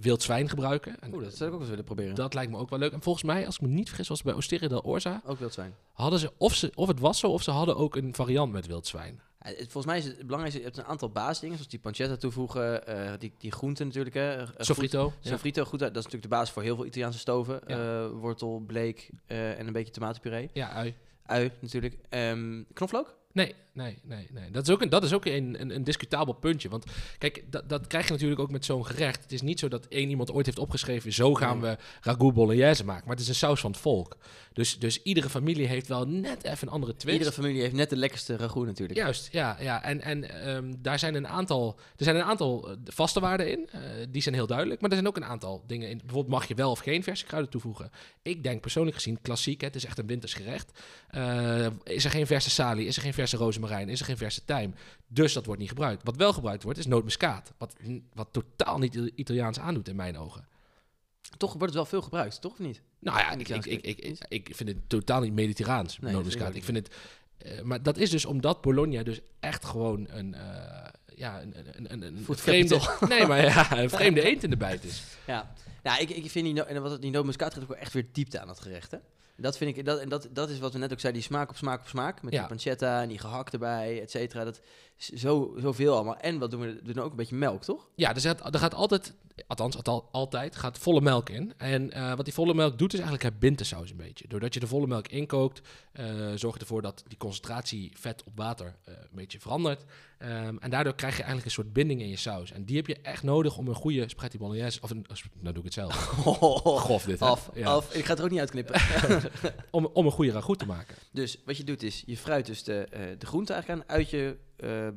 wild zwijn gebruiken. En
Oeh, dat zou ik ook eens willen proberen.
dat lijkt me ook wel leuk. En volgens mij, als ik me niet vergis, was het bij Osteria del Orza,
Ook wild zijn.
hadden ze, of, ze, of het was zo, of ze hadden ook een variant met wild zwijn.
Het- volgens mij is het belangrijkste, je hebt een aantal basisdingen, zoals die pancetta toevoegen, eh, die, die groenten natuurlijk. Hè, eh,
Sofrito. ja.
Sofrito, goed, dat is natuurlijk de basis voor heel veel Italiaanse stoven.
Ja.
Eh, wortel, bleek eh, en een beetje tomatenpuree.
Ja, ui.
Ui natuurlijk. Ehm, knoflook?
Nee, nee, nee, nee. Dat is ook een, dat is ook een, een, een discutabel puntje. Want kijk, dat, dat krijg je natuurlijk ook met zo'n gerecht. Het is niet zo dat één iemand ooit heeft opgeschreven... zo gaan we ragout bolognese maken. Maar het is een saus van het volk. Dus, dus iedere familie heeft wel net even een andere twist.
Iedere familie heeft net de lekkerste ragout natuurlijk.
Juist, ja. ja. En, en ehm, daar zijn een aantal, er zijn een aantal eh, vaste waarden in. eh, die zijn heel duidelijk. Maar er zijn ook een aantal dingen in. Bijvoorbeeld mag je wel of geen verse kruiden toevoegen. Ik denk persoonlijk gezien klassiek. Hè, het is echt een winters gerecht. Eh, is er geen verse salie? Is er geen verse rozemarijn? Is er geen verse tijm? Dus dat wordt niet gebruikt. Wat wel gebruikt wordt is nootmuskaat. Wat, wat totaal niet Italiaans aandoet in mijn ogen.
Toch wordt het wel veel gebruikt, toch of niet?
Nou ja, ik, ik, ik, ik, vind het totaal niet mediterraans,
Nee,
Ik vind het... eh, maar dat is dus omdat Bologna dus echt gewoon een... eh, ja, een, een, een, vreemde... Nee, maar ja, een vreemde eend in de bijt is.
Ja, ja ik, ik vind die, no en wat, die nootmuskaat geeft ook wel echt weer diepte aan dat gerecht, hè? Dat vind ik, dat, en dat, dat is wat we net ook zeiden, die smaak op smaak op smaak. Met
Ja.
die pancetta en die gehakt erbij, et cetera. Dat zo, zoveel allemaal. En wat doen we? We doen ook een beetje melk, toch?
Ja, er, er gaat altijd, althans al- altijd, gaat volle melk in. En eh, wat die volle melk doet, is eigenlijk het bindt de saus een beetje. Doordat je de volle melk inkookt, eh zorg je ervoor dat die concentratie vet op water eh, een beetje verandert. Ehm, en daardoor krijg je eigenlijk een soort binding in je saus. En die heb je echt nodig om een goede spaghetti bolognese, of een, nou doe ik het zelf, grof dit, hè?
af,
Ja.
af. Ik ga het er ook niet uitknippen.
Om, om een goede ragout te maken.
dus wat je doet is, je fruit dus de, de groente eigenlijk aan. Uitje, eh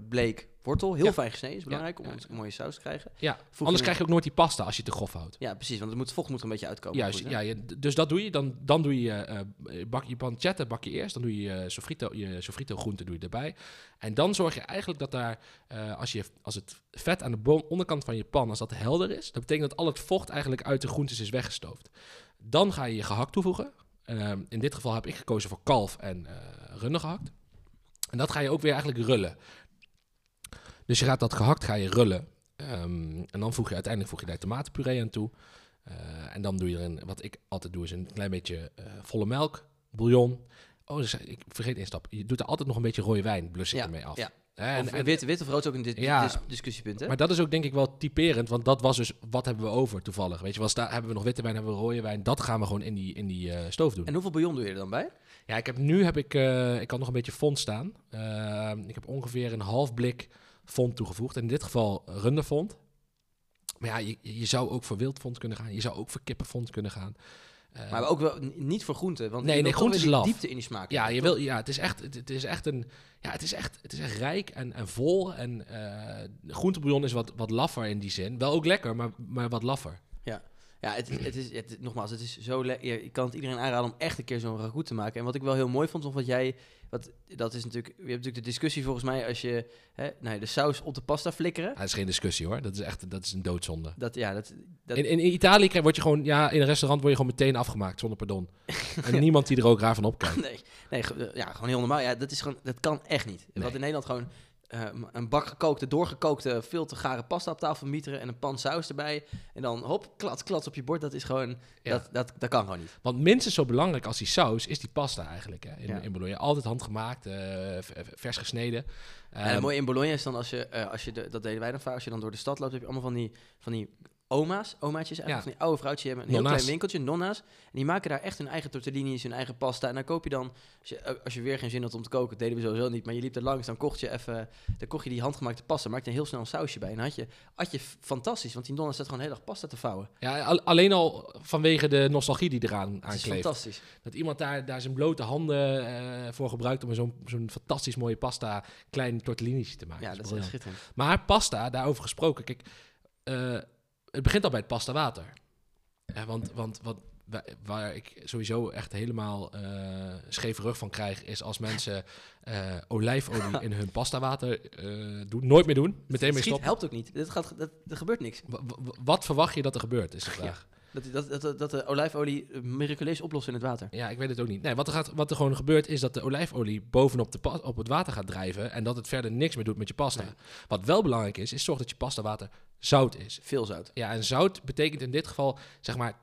bleek, wortel. Heel
Ja.
fijn gesneden, is belangrijk
Ja,
om een mooie saus te krijgen.
Ja, anders
er-
krijg je ook nooit die pasta als je te grof houdt.
Ja, precies, want het moet, vocht moet er een beetje uitkomen.
Juist,
Goed,
ja, dus dat doe je. Dan, dan doe je, eh bak je pancetta bak je eerst. Dan doe je sofrito, je sofrito groente doe je erbij. En dan zorg je eigenlijk dat daar, eh, als, je, als het vet aan de bon- onderkant van je pan, als dat helder is, dat betekent dat al het vocht eigenlijk uit de groentes is weggestoofd. Dan ga je je gehakt toevoegen. In dit geval heb ik gekozen voor kalf en eh runde gehakt. En dat ga je ook weer eigenlijk rullen. Dus je gaat dat gehakt ga je rullen. Ehm, en dan voeg je uiteindelijk voeg je daar tomatenpuree aan toe. Eh, en dan doe je er een, wat ik altijd doe, is een klein beetje eh, volle melk, bouillon. Oh, dus ik vergeet één stap. Je doet er altijd nog een beetje rode wijn, blus ik
Ja,
ermee af.
ja.
En-
Of
en-
witte, witte brood is ook een dis-
Ja.
dis- discussiepunt, hè?
maar dat is ook denk ik wel typerend, want dat was dus, wat hebben we over toevallig? Weet je, wel, sta, hebben we nog witte wijn, hebben we rode wijn, dat gaan we gewoon in die, in die eh, stoof doen.
En hoeveel bouillon doe je er dan bij?
Ja, ik heb nu heb ik, eh, ik had nog een beetje fond staan. Eh, ik heb ongeveer een half blik fond toegevoegd. En in dit geval runderfond. Maar ja, je, je zou ook voor wildfond kunnen gaan. Je zou ook voor kippenfond kunnen gaan. Eh,
Maar ook wel niet voor groenten. Want
Nee, nee, groente is laf.
diepte in die smaak.
ja, je wil, ja, het is echt, het, het is echt een, ja, het is echt, het is echt rijk en, en vol. En groentebouillon is wat, wat laffer in die zin. Wel ook lekker, maar, maar wat laffer.
Ja, het, het is, het, nogmaals, het is zo lekker. Ik kan het iedereen aanraden om echt een keer zo'n ragout te maken. En wat ik wel heel mooi vond, of wat jij, wat, dat is natuurlijk, je hebt natuurlijk de discussie volgens mij als je hè, nou, ja, de saus op de pasta flikkeren.
Ja, dat is geen discussie hoor. Dat is echt, dat is een doodzonde.
Dat, ja, dat, dat,
In, in Italië krijg- word je gewoon, ja, in een restaurant word je gewoon meteen afgemaakt zonder pardon. en niemand die er ook raar van opkijkt.
nee, nee, ja, gewoon heel normaal. Ja, dat, is gewoon, dat kan echt niet.
Nee.
Wat in Nederland gewoon eh, een bak gekookte, doorgekookte, veel te gare pasta op tafel mieteren en een pan saus erbij. En dan hop, klats, klats op je bord. Dat is gewoon,
Ja.
dat, dat, dat kan gewoon niet.
Want minstens zo belangrijk als die saus is die pasta eigenlijk. Hè, in,
Ja.
in Bologna. Altijd handgemaakt, eh, v- vers gesneden.
En
Ehm,
mooie in Bologna is dan als je, eh, als je de, dat deden wij dan vaak, als je dan door de stad loopt, heb je allemaal van die, van die oma's, omaatjes eigenlijk,
Ja.
van die oude vrouwtjes, hebben een heel
Nonna's.
klein winkeltje, nonna's. En die maken daar echt hun eigen tortellini's, hun eigen pasta. En dan koop je dan, als je, eh, als je weer geen zin had om te koken, dat deden we sowieso niet, maar je liep er langs, dan kocht je even, dan kocht je die handgemaakte pasta, maakte er heel snel een sausje bij. En had je, had je fantastisch, want die nonna staat gewoon de hele dag pasta te vouwen.
ja, al- alleen al vanwege de nostalgie die eraan
Dat is fantastisch.
Dat iemand daar, daar zijn blote handen eh, voor gebruikt om zo'n zo'n fantastisch mooie pasta, klein tortellini's te maken.
Ja,
Dat
dat
is
echt schitterend.
Maar pasta, daarover gesproken, kijk, eh, het begint al bij het pasta water. Want, want wat, wa- waar ik sowieso echt helemaal eh scheve rug van krijg, is als mensen eh, olijfolie in hun pasta water eh, doen. Nooit meer doen, meteen mee stoppen.
helpt ook niet. Dat gaat, dat, er gebeurt niks.
Wa- wa- Wat verwacht je dat er gebeurt, is de vraag.
Dat, dat, dat, dat de olijfolie miraculeus oplost in het water.
Ja, ik weet het ook niet. Nee, wat er, gaat, wat er gewoon gebeurt is dat de olijfolie bovenop de op het water gaat drijven en dat het verder niks meer doet met je pasta.
Nee.
Wat wel belangrijk is, is zorg dat je pasta water zout is.
Veel zout.
Ja, en zout betekent in dit geval zeg maar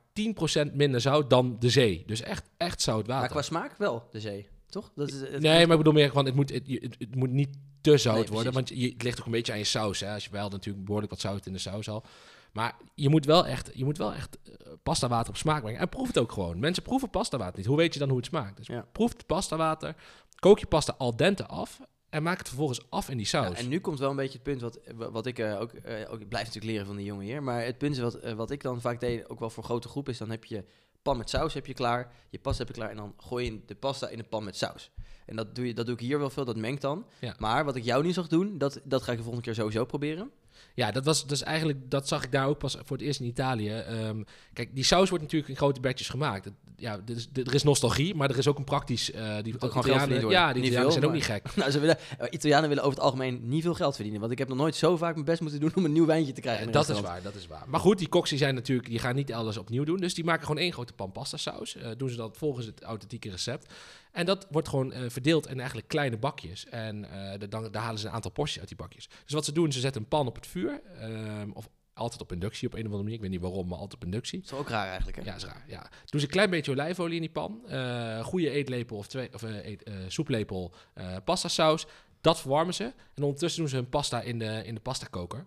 10% minder zout dan de zee. Dus echt, echt zout water.
Maar qua smaak wel, de zee. Toch? Dat is, het-
nee, maar ik bedoel meer van het moet, het, het, het moet niet te zout
Nee,
worden, want je, het ligt ook een beetje aan je saus. Hè? Als je wel natuurlijk behoorlijk wat zout in de saus al. Maar je moet wel echt, je moet wel echt eh, pastawater op smaak brengen. En proef het ook gewoon. Mensen proeven pastawater niet. Hoe weet je dan hoe het smaakt? Dus
Ja.
proef het pastawater, kook je pasta al dente af en maak het vervolgens af in die
Ja,
saus.
en nu komt wel een beetje het punt wat, wat ik eh, ook, eh, ook... Ik blijf natuurlijk leren van die jongen hier. Maar het punt is wat, eh, wat ik dan vaak deed, ook wel voor grote groepen, is dan heb je pan met saus heb je klaar. Je pasta heb je klaar en dan gooi je de pasta in een pan met saus. En dat doe, je, dat doe ik hier wel veel, dat mengt dan.
Ja.
Maar wat ik jou nu zag doen, dat, dat ga ik de volgende keer sowieso proberen.
Ja, dat was dus eigenlijk, dat zag ik daar ook pas voor het eerst in Italië. Ehm, kijk, die saus wordt natuurlijk in grote batches gemaakt. Ja, er is, er is nostalgie, maar er is ook een praktisch. eh die
ook
Italianen-. Ja, die Italianen zijn ook niet gek.
nou, ze willen, eh, Italianen willen over het algemeen niet veel geld verdienen. Want ik heb nog nooit zo vaak mijn best moeten doen om een nieuw wijntje te krijgen.
Ja, dat is waar, dat is waar. Maar goed, die koks die zijn natuurlijk, die gaan niet alles opnieuw doen. Dus die maken gewoon één grote pan pasta saus. Eh, doen ze dat volgens het authentieke recept. En dat wordt gewoon eh, verdeeld in eigenlijk kleine bakjes. En eh, de- dan, daar halen ze een aantal porties uit die bakjes. Dus wat ze doen, ze zetten een pan op het vuur. ehm, of altijd op inductie op een of andere manier. Ik weet niet waarom, maar altijd op inductie.
Dat is ook raar eigenlijk, hè?
Ja, is raar. Ja. Doen ze een klein beetje olijfolie in die pan. eh goede eetlepel of, twee, of eet, soeplepel pasta saus. Dat verwarmen ze. En ondertussen doen ze hun pasta in de, in de pasta koker.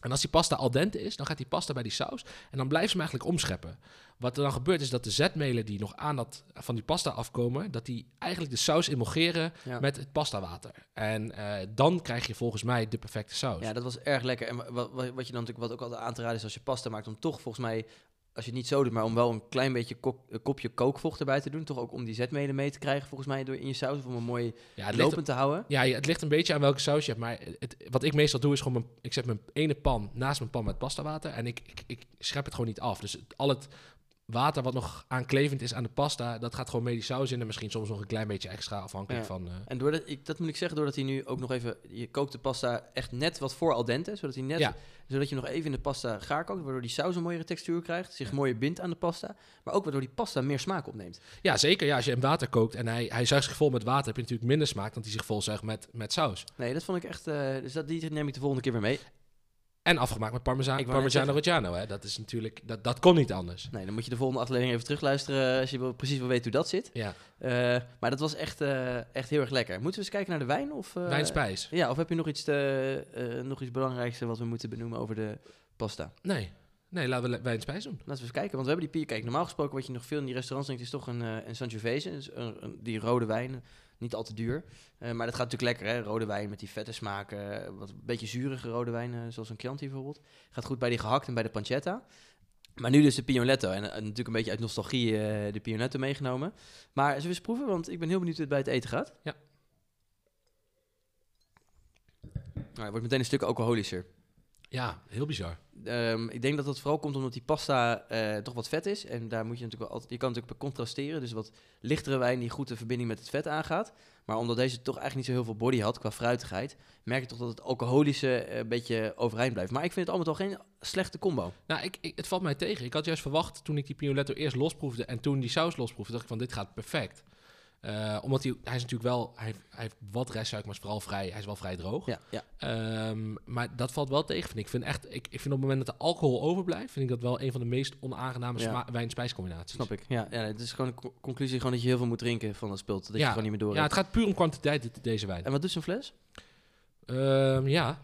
En als die pasta al dente is, dan gaat die pasta bij die saus. En dan blijven ze hem eigenlijk omscheppen. Wat er dan gebeurt is dat de zetmelen die nog aan dat, van die pasta afkomen... dat die eigenlijk de saus emulgeren
Ja.
met het pastawater. En eh, dan krijg je volgens mij de perfecte saus.
Ja, dat was erg lekker. En wa- wa- wat, je dan natuurlijk wat ook altijd aan te raden is als je pasta maakt, om toch volgens mij, als je het niet zo doet, maar om wel een klein beetje een kopje kookvocht erbij te doen. Toch ook om die zetmelen mee te krijgen, volgens mij, door in je saus. Of om een mooi
ja,
lopend te houden.
Ja, ja, het ligt een beetje aan welke saus je hebt. Maar het, wat ik meestal doe is gewoon... Mijn, ik zet mijn ene pan naast mijn pan met pastawater. En ik, ik, ik schep het gewoon niet af. Dus het- al het water wat nog aanklevend is aan de pasta... dat gaat gewoon mee die saus in. En misschien soms nog een klein beetje extra afhankelijk
Ja.
van... eh,
En doordat, ik, dat moet ik zeggen, doordat hij nu ook nog even, je kookt de pasta echt net wat voor al dente, zodat hij net,
Ja.
zodat je nog even in de pasta gaar kookt, waardoor die saus een mooiere textuur krijgt, zich
Ja.
mooier bindt aan de pasta, maar ook waardoor die pasta meer smaak opneemt.
ja, zeker. Ja, als je in water kookt en hij, hij zuigt zich vol met water... heb je natuurlijk minder smaak dan hij zich vol zuigt met, met saus.
Nee, dat vond ik echt, eh, dus dat, die neem ik de volgende keer weer mee.
En afgemaakt met
net
parmigiano reggiano. Hè. Dat is natuurlijk... Dat, dat kon niet anders.
Nee, dan moet je de volgende aflevering even terugluisteren als je wel precies wil weten hoe dat zit.
Ja,
Eh, maar dat was echt, eh, echt heel erg lekker. Moeten we eens kijken naar de wijn? Of, eh,
wijnspijs.
Ja, of heb je nog iets, te, eh, nog iets belangrijks wat we moeten benoemen over de pasta?
Nee. Nee, laten we wijnspijs doen.
Laten we eens kijken, want we hebben die pier. Kijk, normaal gesproken wat je nog veel in die restaurants drinkt is toch een, eh een Sangiovese. Dus een, een- die rode wijn, niet al te duur. Eh, maar dat gaat natuurlijk lekker, hè? Rode wijn met die vette smaken. Wat een beetje zurige rode wijn, eh, zoals een Chianti bijvoorbeeld. Gaat goed bij die gehakt en bij de pancetta. Maar nu dus de Pionetto. En, natuurlijk een beetje uit nostalgie eh, de Pionetto meegenomen. Maar zullen we eens proeven? Want ik ben heel benieuwd hoe het bij het eten gaat.
Ja.
Nou, het wordt meteen een stuk alcoholischer.
Ja, heel bizar.
Ehm, ik denk dat dat vooral komt omdat die pasta eh, toch wat vet is. En daar moet je natuurlijk wel altijd, je kan natuurlijk contrasteren. Dus wat lichtere wijn die goed de verbinding met het vet aangaat. Maar omdat deze toch eigenlijk niet zo heel veel body had qua fruitigheid, merk je toch dat het alcoholische eh, een beetje overeind blijft. Maar ik vind het allemaal toch geen slechte combo.
Nou, ik, ik, het valt mij tegen. Ik had juist verwacht toen ik die Pioletto eerst losproefde en toen die saus losproefde, dacht ik van dit gaat perfect. Eh, omdat hij, hij is natuurlijk wel, hij, heeft- hij heeft wat restsuiker, maar is vooral vrij, hij is wel vrij droog.
Ja, ja.
Ehm, maar dat valt wel tegen, vind ik. Ik vind, echt, ik, ik vind op het moment dat de alcohol overblijft, vind ik dat wel een van de meest onaangename
Ja.
wijn-spijscombinaties.
Snap ik. Ja, ja, het is gewoon een co- conclusie gewoon dat je heel veel moet drinken van dat spul. Dat je
Ja.
gewoon niet meer door
Ja, het gaat puur om kwantiteit, dit- deze wijn.
En wat doet zo'n fles?
Ehm, ja,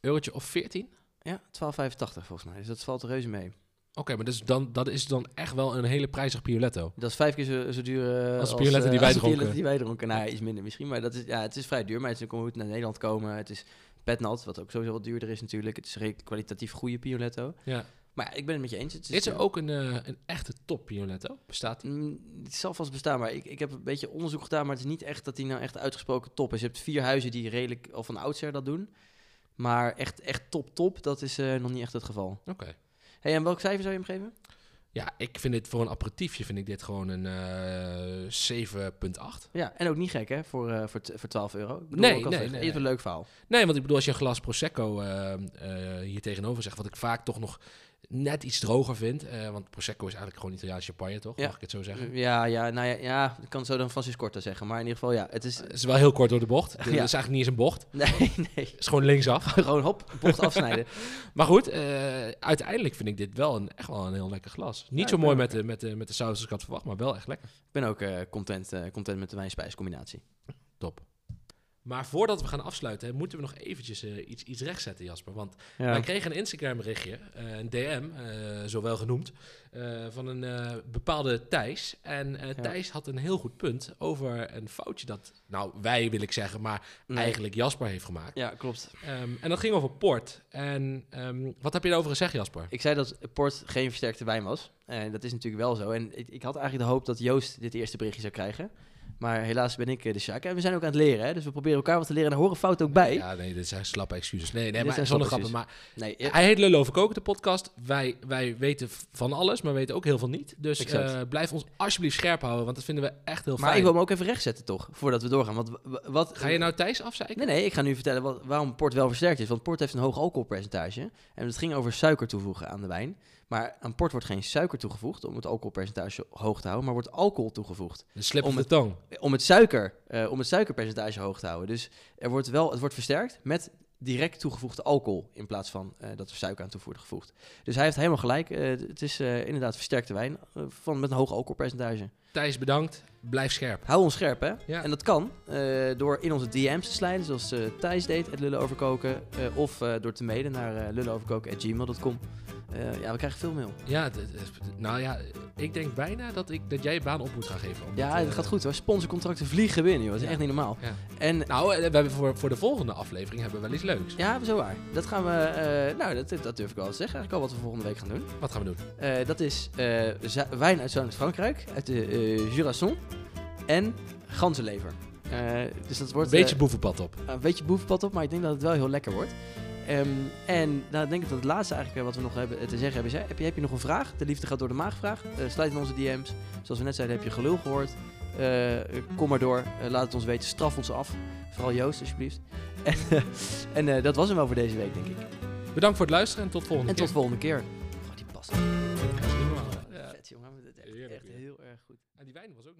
eurotje of 14?
Ja, 12,85 volgens mij. Dus dat valt reuze mee.
Oké, maar dus dan, dat is dan echt wel een hele prijzig Pioletto.
Dat is vijf keer zo, zo duur eh,
Als de Pioletten die
eh,
wij dronken.
Die wij dronken. Nou, iets minder misschien. Maar dat is, ja, het is vrij duur. Maar het is ook het naar Nederland komen. Het is petnat, wat ook sowieso wat duurder is natuurlijk. Het is een kwalitatief goede Pioletto.
Ja.
Maar ja, ik ben het met je eens. Het
Is er
eh,
ook een, een echte top Pioletto? Bestaat die?
Mm, Het zal vast bestaan, maar ik, ik heb een beetje onderzoek gedaan, maar het is niet echt dat die nou echt uitgesproken top is. Je hebt vier huizen die redelijk al van oudsher dat doen. Maar echt, echt top top, dat is nog niet echt het geval.
Oké.
Hey, en welk cijfer zou je hem geven?
Ja, ik vind dit voor een aperitiefje vind ik dit gewoon een eh 7,8.
Ja, en ook niet gek hè, voor, eh, voor, t- voor 12 euro. Ik bedoel,
Nee,
ook
nee,
Even een leuk verhaal.
Nee, want ik bedoel, als je een glas Prosecco eh, hier tegenover zegt, wat ik vaak toch nog net iets droger vind. eh, want Prosecco is eigenlijk gewoon Italiaanse champagne, toch?
Ja.
Mag ik het zo zeggen?
Ja, ja, nou ja, ja, ik kan zo dan Francis Corta zeggen. Maar in ieder geval, ja, het is...
Het is wel heel kort door de bocht. Het is eigenlijk niet eens een bocht.
Nee, nee.
Het is gewoon linksaf.
Gewoon hop, bocht afsnijden.
Maar goed, eh, uiteindelijk vind ik dit wel een, echt wel een heel lekker glas. Niet zo mooi met de, met, de, met de saus als ik had verwacht, maar wel echt lekker.
Ik ben ook eh, content, eh, content met de wijn-spijs combinatie.
Top. Maar voordat we gaan afsluiten, hè, moeten we nog eventjes eh, iets, iets rechtzetten, Jasper. Want
Ja.
wij kregen een Instagram berichtje, eh, een DM, eh, zo wel genoemd, eh, van een eh, bepaalde Thijs. En eh,
Ja.
Thijs had een heel goed punt over een foutje dat, nou wij wil ik zeggen, maar
Nee.
eigenlijk Jasper heeft gemaakt.
Ja, klopt.
Ehm, en dat ging over port. En ehm, wat heb je daarover gezegd, Jasper?
Ik zei dat port geen versterkte wijn was. En dat is natuurlijk wel zo. En ik, ik had eigenlijk de hoop dat Joost dit eerste berichtje zou krijgen. Maar helaas ben ik eh, de Sjaak. En we zijn ook aan het leren, hè? dus we proberen elkaar wat te leren. En daar horen fouten ook bij.
Ja, nee, dit zijn slappe excuses. Nee, nee
Dit
maar
zijn
zonder
slappe
grappen. Maar
Nee,
hij heet Lullo over Koken, de podcast. Wij, wij weten van alles, maar weten ook heel veel niet. Dus eh, blijf ons alsjeblieft scherp houden, want dat vinden we echt heel
maar
fijn.
ik wil hem ook even rechtzetten, toch? Voordat we doorgaan. Want wat,
Ga je nou Thijs afzeiken?
Nee, nee, ik ga nu vertellen wat, waarom port wel versterkt is. Want port heeft een hoog alcoholpercentage. En het ging over suiker toevoegen aan de wijn. Maar aan port wordt geen suiker toegevoegd om het alcoholpercentage hoog te houden, maar wordt alcohol toegevoegd.
De slip
Om
de
het-
tong.
Om het, suiker, eh, om het suikerpercentage hoog te houden. Dus er wordt wel, het wordt versterkt met direct toegevoegde alcohol in plaats van eh, dat er suiker aan toe wordt gevoegd. Dus hij heeft helemaal gelijk. Eh, het is inderdaad versterkte wijn van, met een hoog alcoholpercentage.
Thijs, bedankt. Blijf scherp.
Hou ons scherp, hè?
Ja.
En dat kan door in onze DM's te slijden, zoals Thijs deed, het lullen overkoken. of door te mailen naar uh, lullenoverkoken.gmail.com. Eh ja, we krijgen veel mail.
Ja, nou ja, ik denk bijna dat, ik, dat jij je baan op moet gaan geven.
Ja, het
eh,
gaat goed hoor. Sponsorcontracten vliegen binnen, joh. Dat is
Ja.
echt niet normaal.
Ja.
En
Nou, eh, we hebben voor, voor de volgende aflevering hebben we wel iets leuks.
ja, zo waar. Dat gaan we, eh, nou, dat, dat durf ik wel te zeggen. Eigenlijk al wat we volgende week gaan doen.
Wat gaan we doen?
Eh, dat is eh, wijn uit Zuid-Frankrijk, uit de eh Jurasson. En ganzenlever. Eh, dus dat
Een
wordt...
beetje
eh,
boevenpad op.
een beetje boevenpad op, maar ik denk dat het wel heel lekker wordt. Ehm, en nou, ik denk dat het laatste eigenlijk eh, wat we nog hebben te zeggen hebben is... Heb je, heb je nog een vraag? De liefde gaat door de maag vraag. Eh, sluit in onze DM's. Zoals we net zeiden, heb je gelul gehoord? Eh, kom maar door. Eh, laat het ons weten. Straf ons af. Vooral Joost, alsjeblieft. En, eh, en eh, dat was hem wel voor deze week, denk ik.
Bedankt voor het luisteren en tot volgende
En tot
keer.
volgende keer. Oh, die past.
Ja.
Vet, jongen. Echt, heel erg goed.
En die wijn was ook.